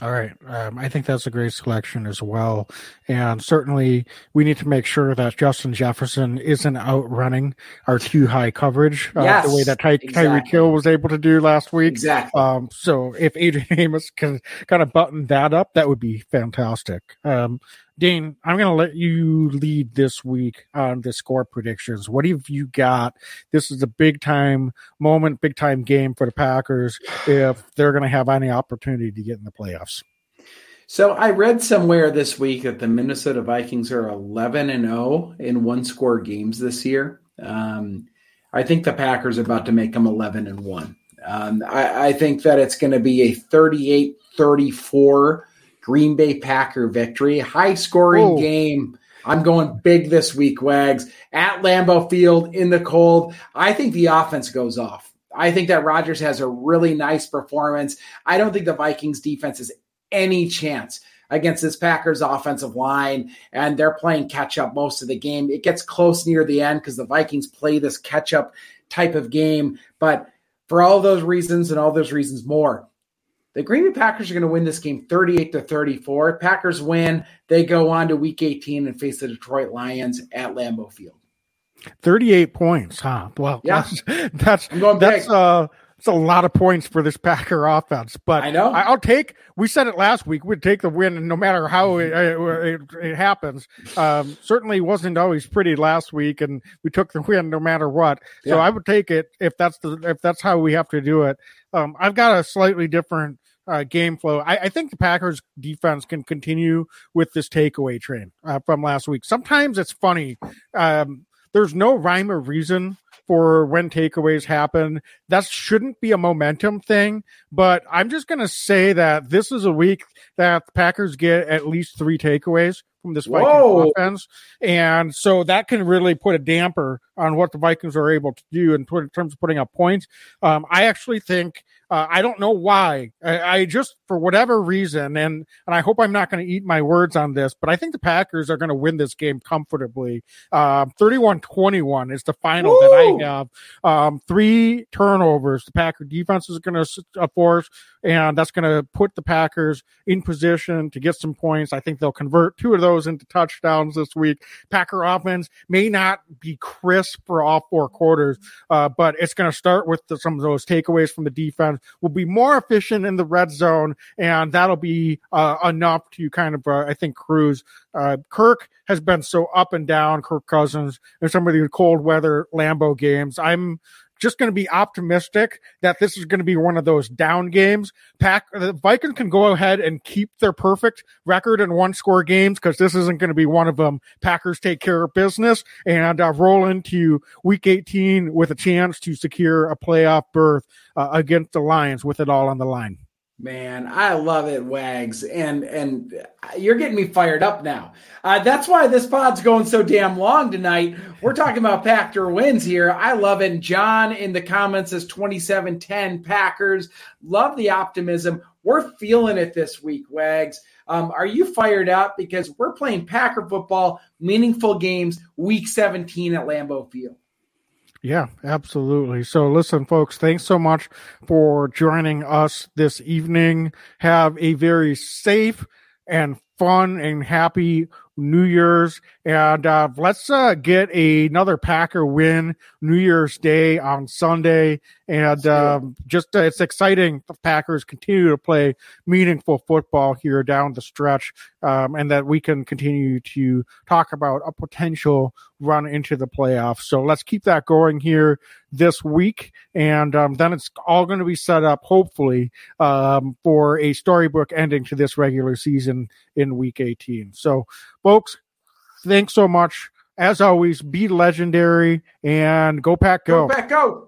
All right. Um, I think that's a great selection as well. And certainly we need to make sure that Justin Jefferson isn't outrunning our two high coverage uh, Yes, the way that Ty- exactly. Tyreek Hill was able to do last week. Exactly. Um, so if Adrian Amos can kind of button that up, that would be fantastic. Um, Dane, I'm going to let you lead this week on the score predictions. What have you got? This is a big time moment, big time game for the Packers if they're going to have any opportunity to get in the playoffs. So I read somewhere this week that the Minnesota Vikings are 11 and 0 in one score games this year. Um, I think the Packers are about to make them 11 and 1. Um, I, I think that it's going to be a 38 34 Green Bay Packer victory, high scoring game. I'm going big this week, Wags, at Lambeau Field in the cold. I think the offense goes off. I think that Rodgers has a really nice performance. I don't think the Vikings defense has any chance against this Packers offensive line, and they're playing catch up most of the game. It gets close near the end because the Vikings play this catch up type of game. But for all those reasons and all those reasons more, the Green Bay Packers are going to win this game 38 to 34. Packers win. They go on to week 18 and face the Detroit Lions at Lambeau Field. 38 points, huh? Well, Yeah. that's that's, that's uh it's a lot of points for this Packer offense, but I know. I, I'll take. We said it last week. We'd take the win, no matter how it, it, it happens. Um, certainly wasn't always pretty last week, and we took the win no matter what. So I would take it if that's the if that's how we have to do it. Um, I've got a slightly different uh, game flow. I, I think the Packers defense can continue with this takeaway train uh, from last week. Sometimes it's funny. Um, there's no rhyme or reason for when takeaways happen. That shouldn't be a momentum thing, but I'm just going to say that this is a week that the Packers get at least three takeaways from this Vikings Whoa. offense. And so that can really put a damper on what the Vikings are able to do in, in terms of putting up points. Um, I actually think, uh, I don't know why. I, I just, for whatever reason, and, and I hope I'm not going to eat my words on this, but I think the Packers are going to win this game comfortably. Um, 31 21 is the final that I have. Um, three turnovers. The Packer defense is going to force, and that's going to put the Packers in position to get some points. I think they'll convert two of those into touchdowns this week. Packer offense may not be crisp for all four quarters, uh, but it's going to start with the, some of those takeaways from the defense. Will be more efficient in the red zone, and that'll be uh, enough to kind of, uh, I think, cruise. Uh, Kirk has been so up and down. Kirk Cousins in some of these cold weather Lambeau games. I'm just going to be optimistic that this is going to be one of those down games. Pack the Vikings can go ahead and keep their perfect record in one score games because this isn't going to be one of them. Packers take care of business and uh, roll into week 18 with a chance to secure a playoff berth uh, against the Lions with it all on the line. Man, I love it, Wags, and and you're getting me fired up now. Uh, that's why this pod's going so damn long tonight. We're talking about Packer wins here. I love it. John in the comments says 27-10 Packers. Love the optimism. We're feeling it this week, Wags. Um, are you fired up? Because we're playing Packer football, meaningful games, week 17 at Lambeau Field. Yeah, absolutely. So, listen, folks, thanks so much for joining us this evening. Have a very safe and fun and happy New Year's. And uh, let's uh, get another Packer win New Year's Day on Sunday. And um, just uh, it's exciting. The Packers continue to play meaningful football here down the stretch, um, and that we can continue to talk about a potential run into the playoffs. So let's keep that going here this week, and um, then it's all going to be set up, hopefully, um, for a storybook ending to this regular season in Week 18. So, folks, thanks so much. As always, be legendary and go pack go. Go back, go.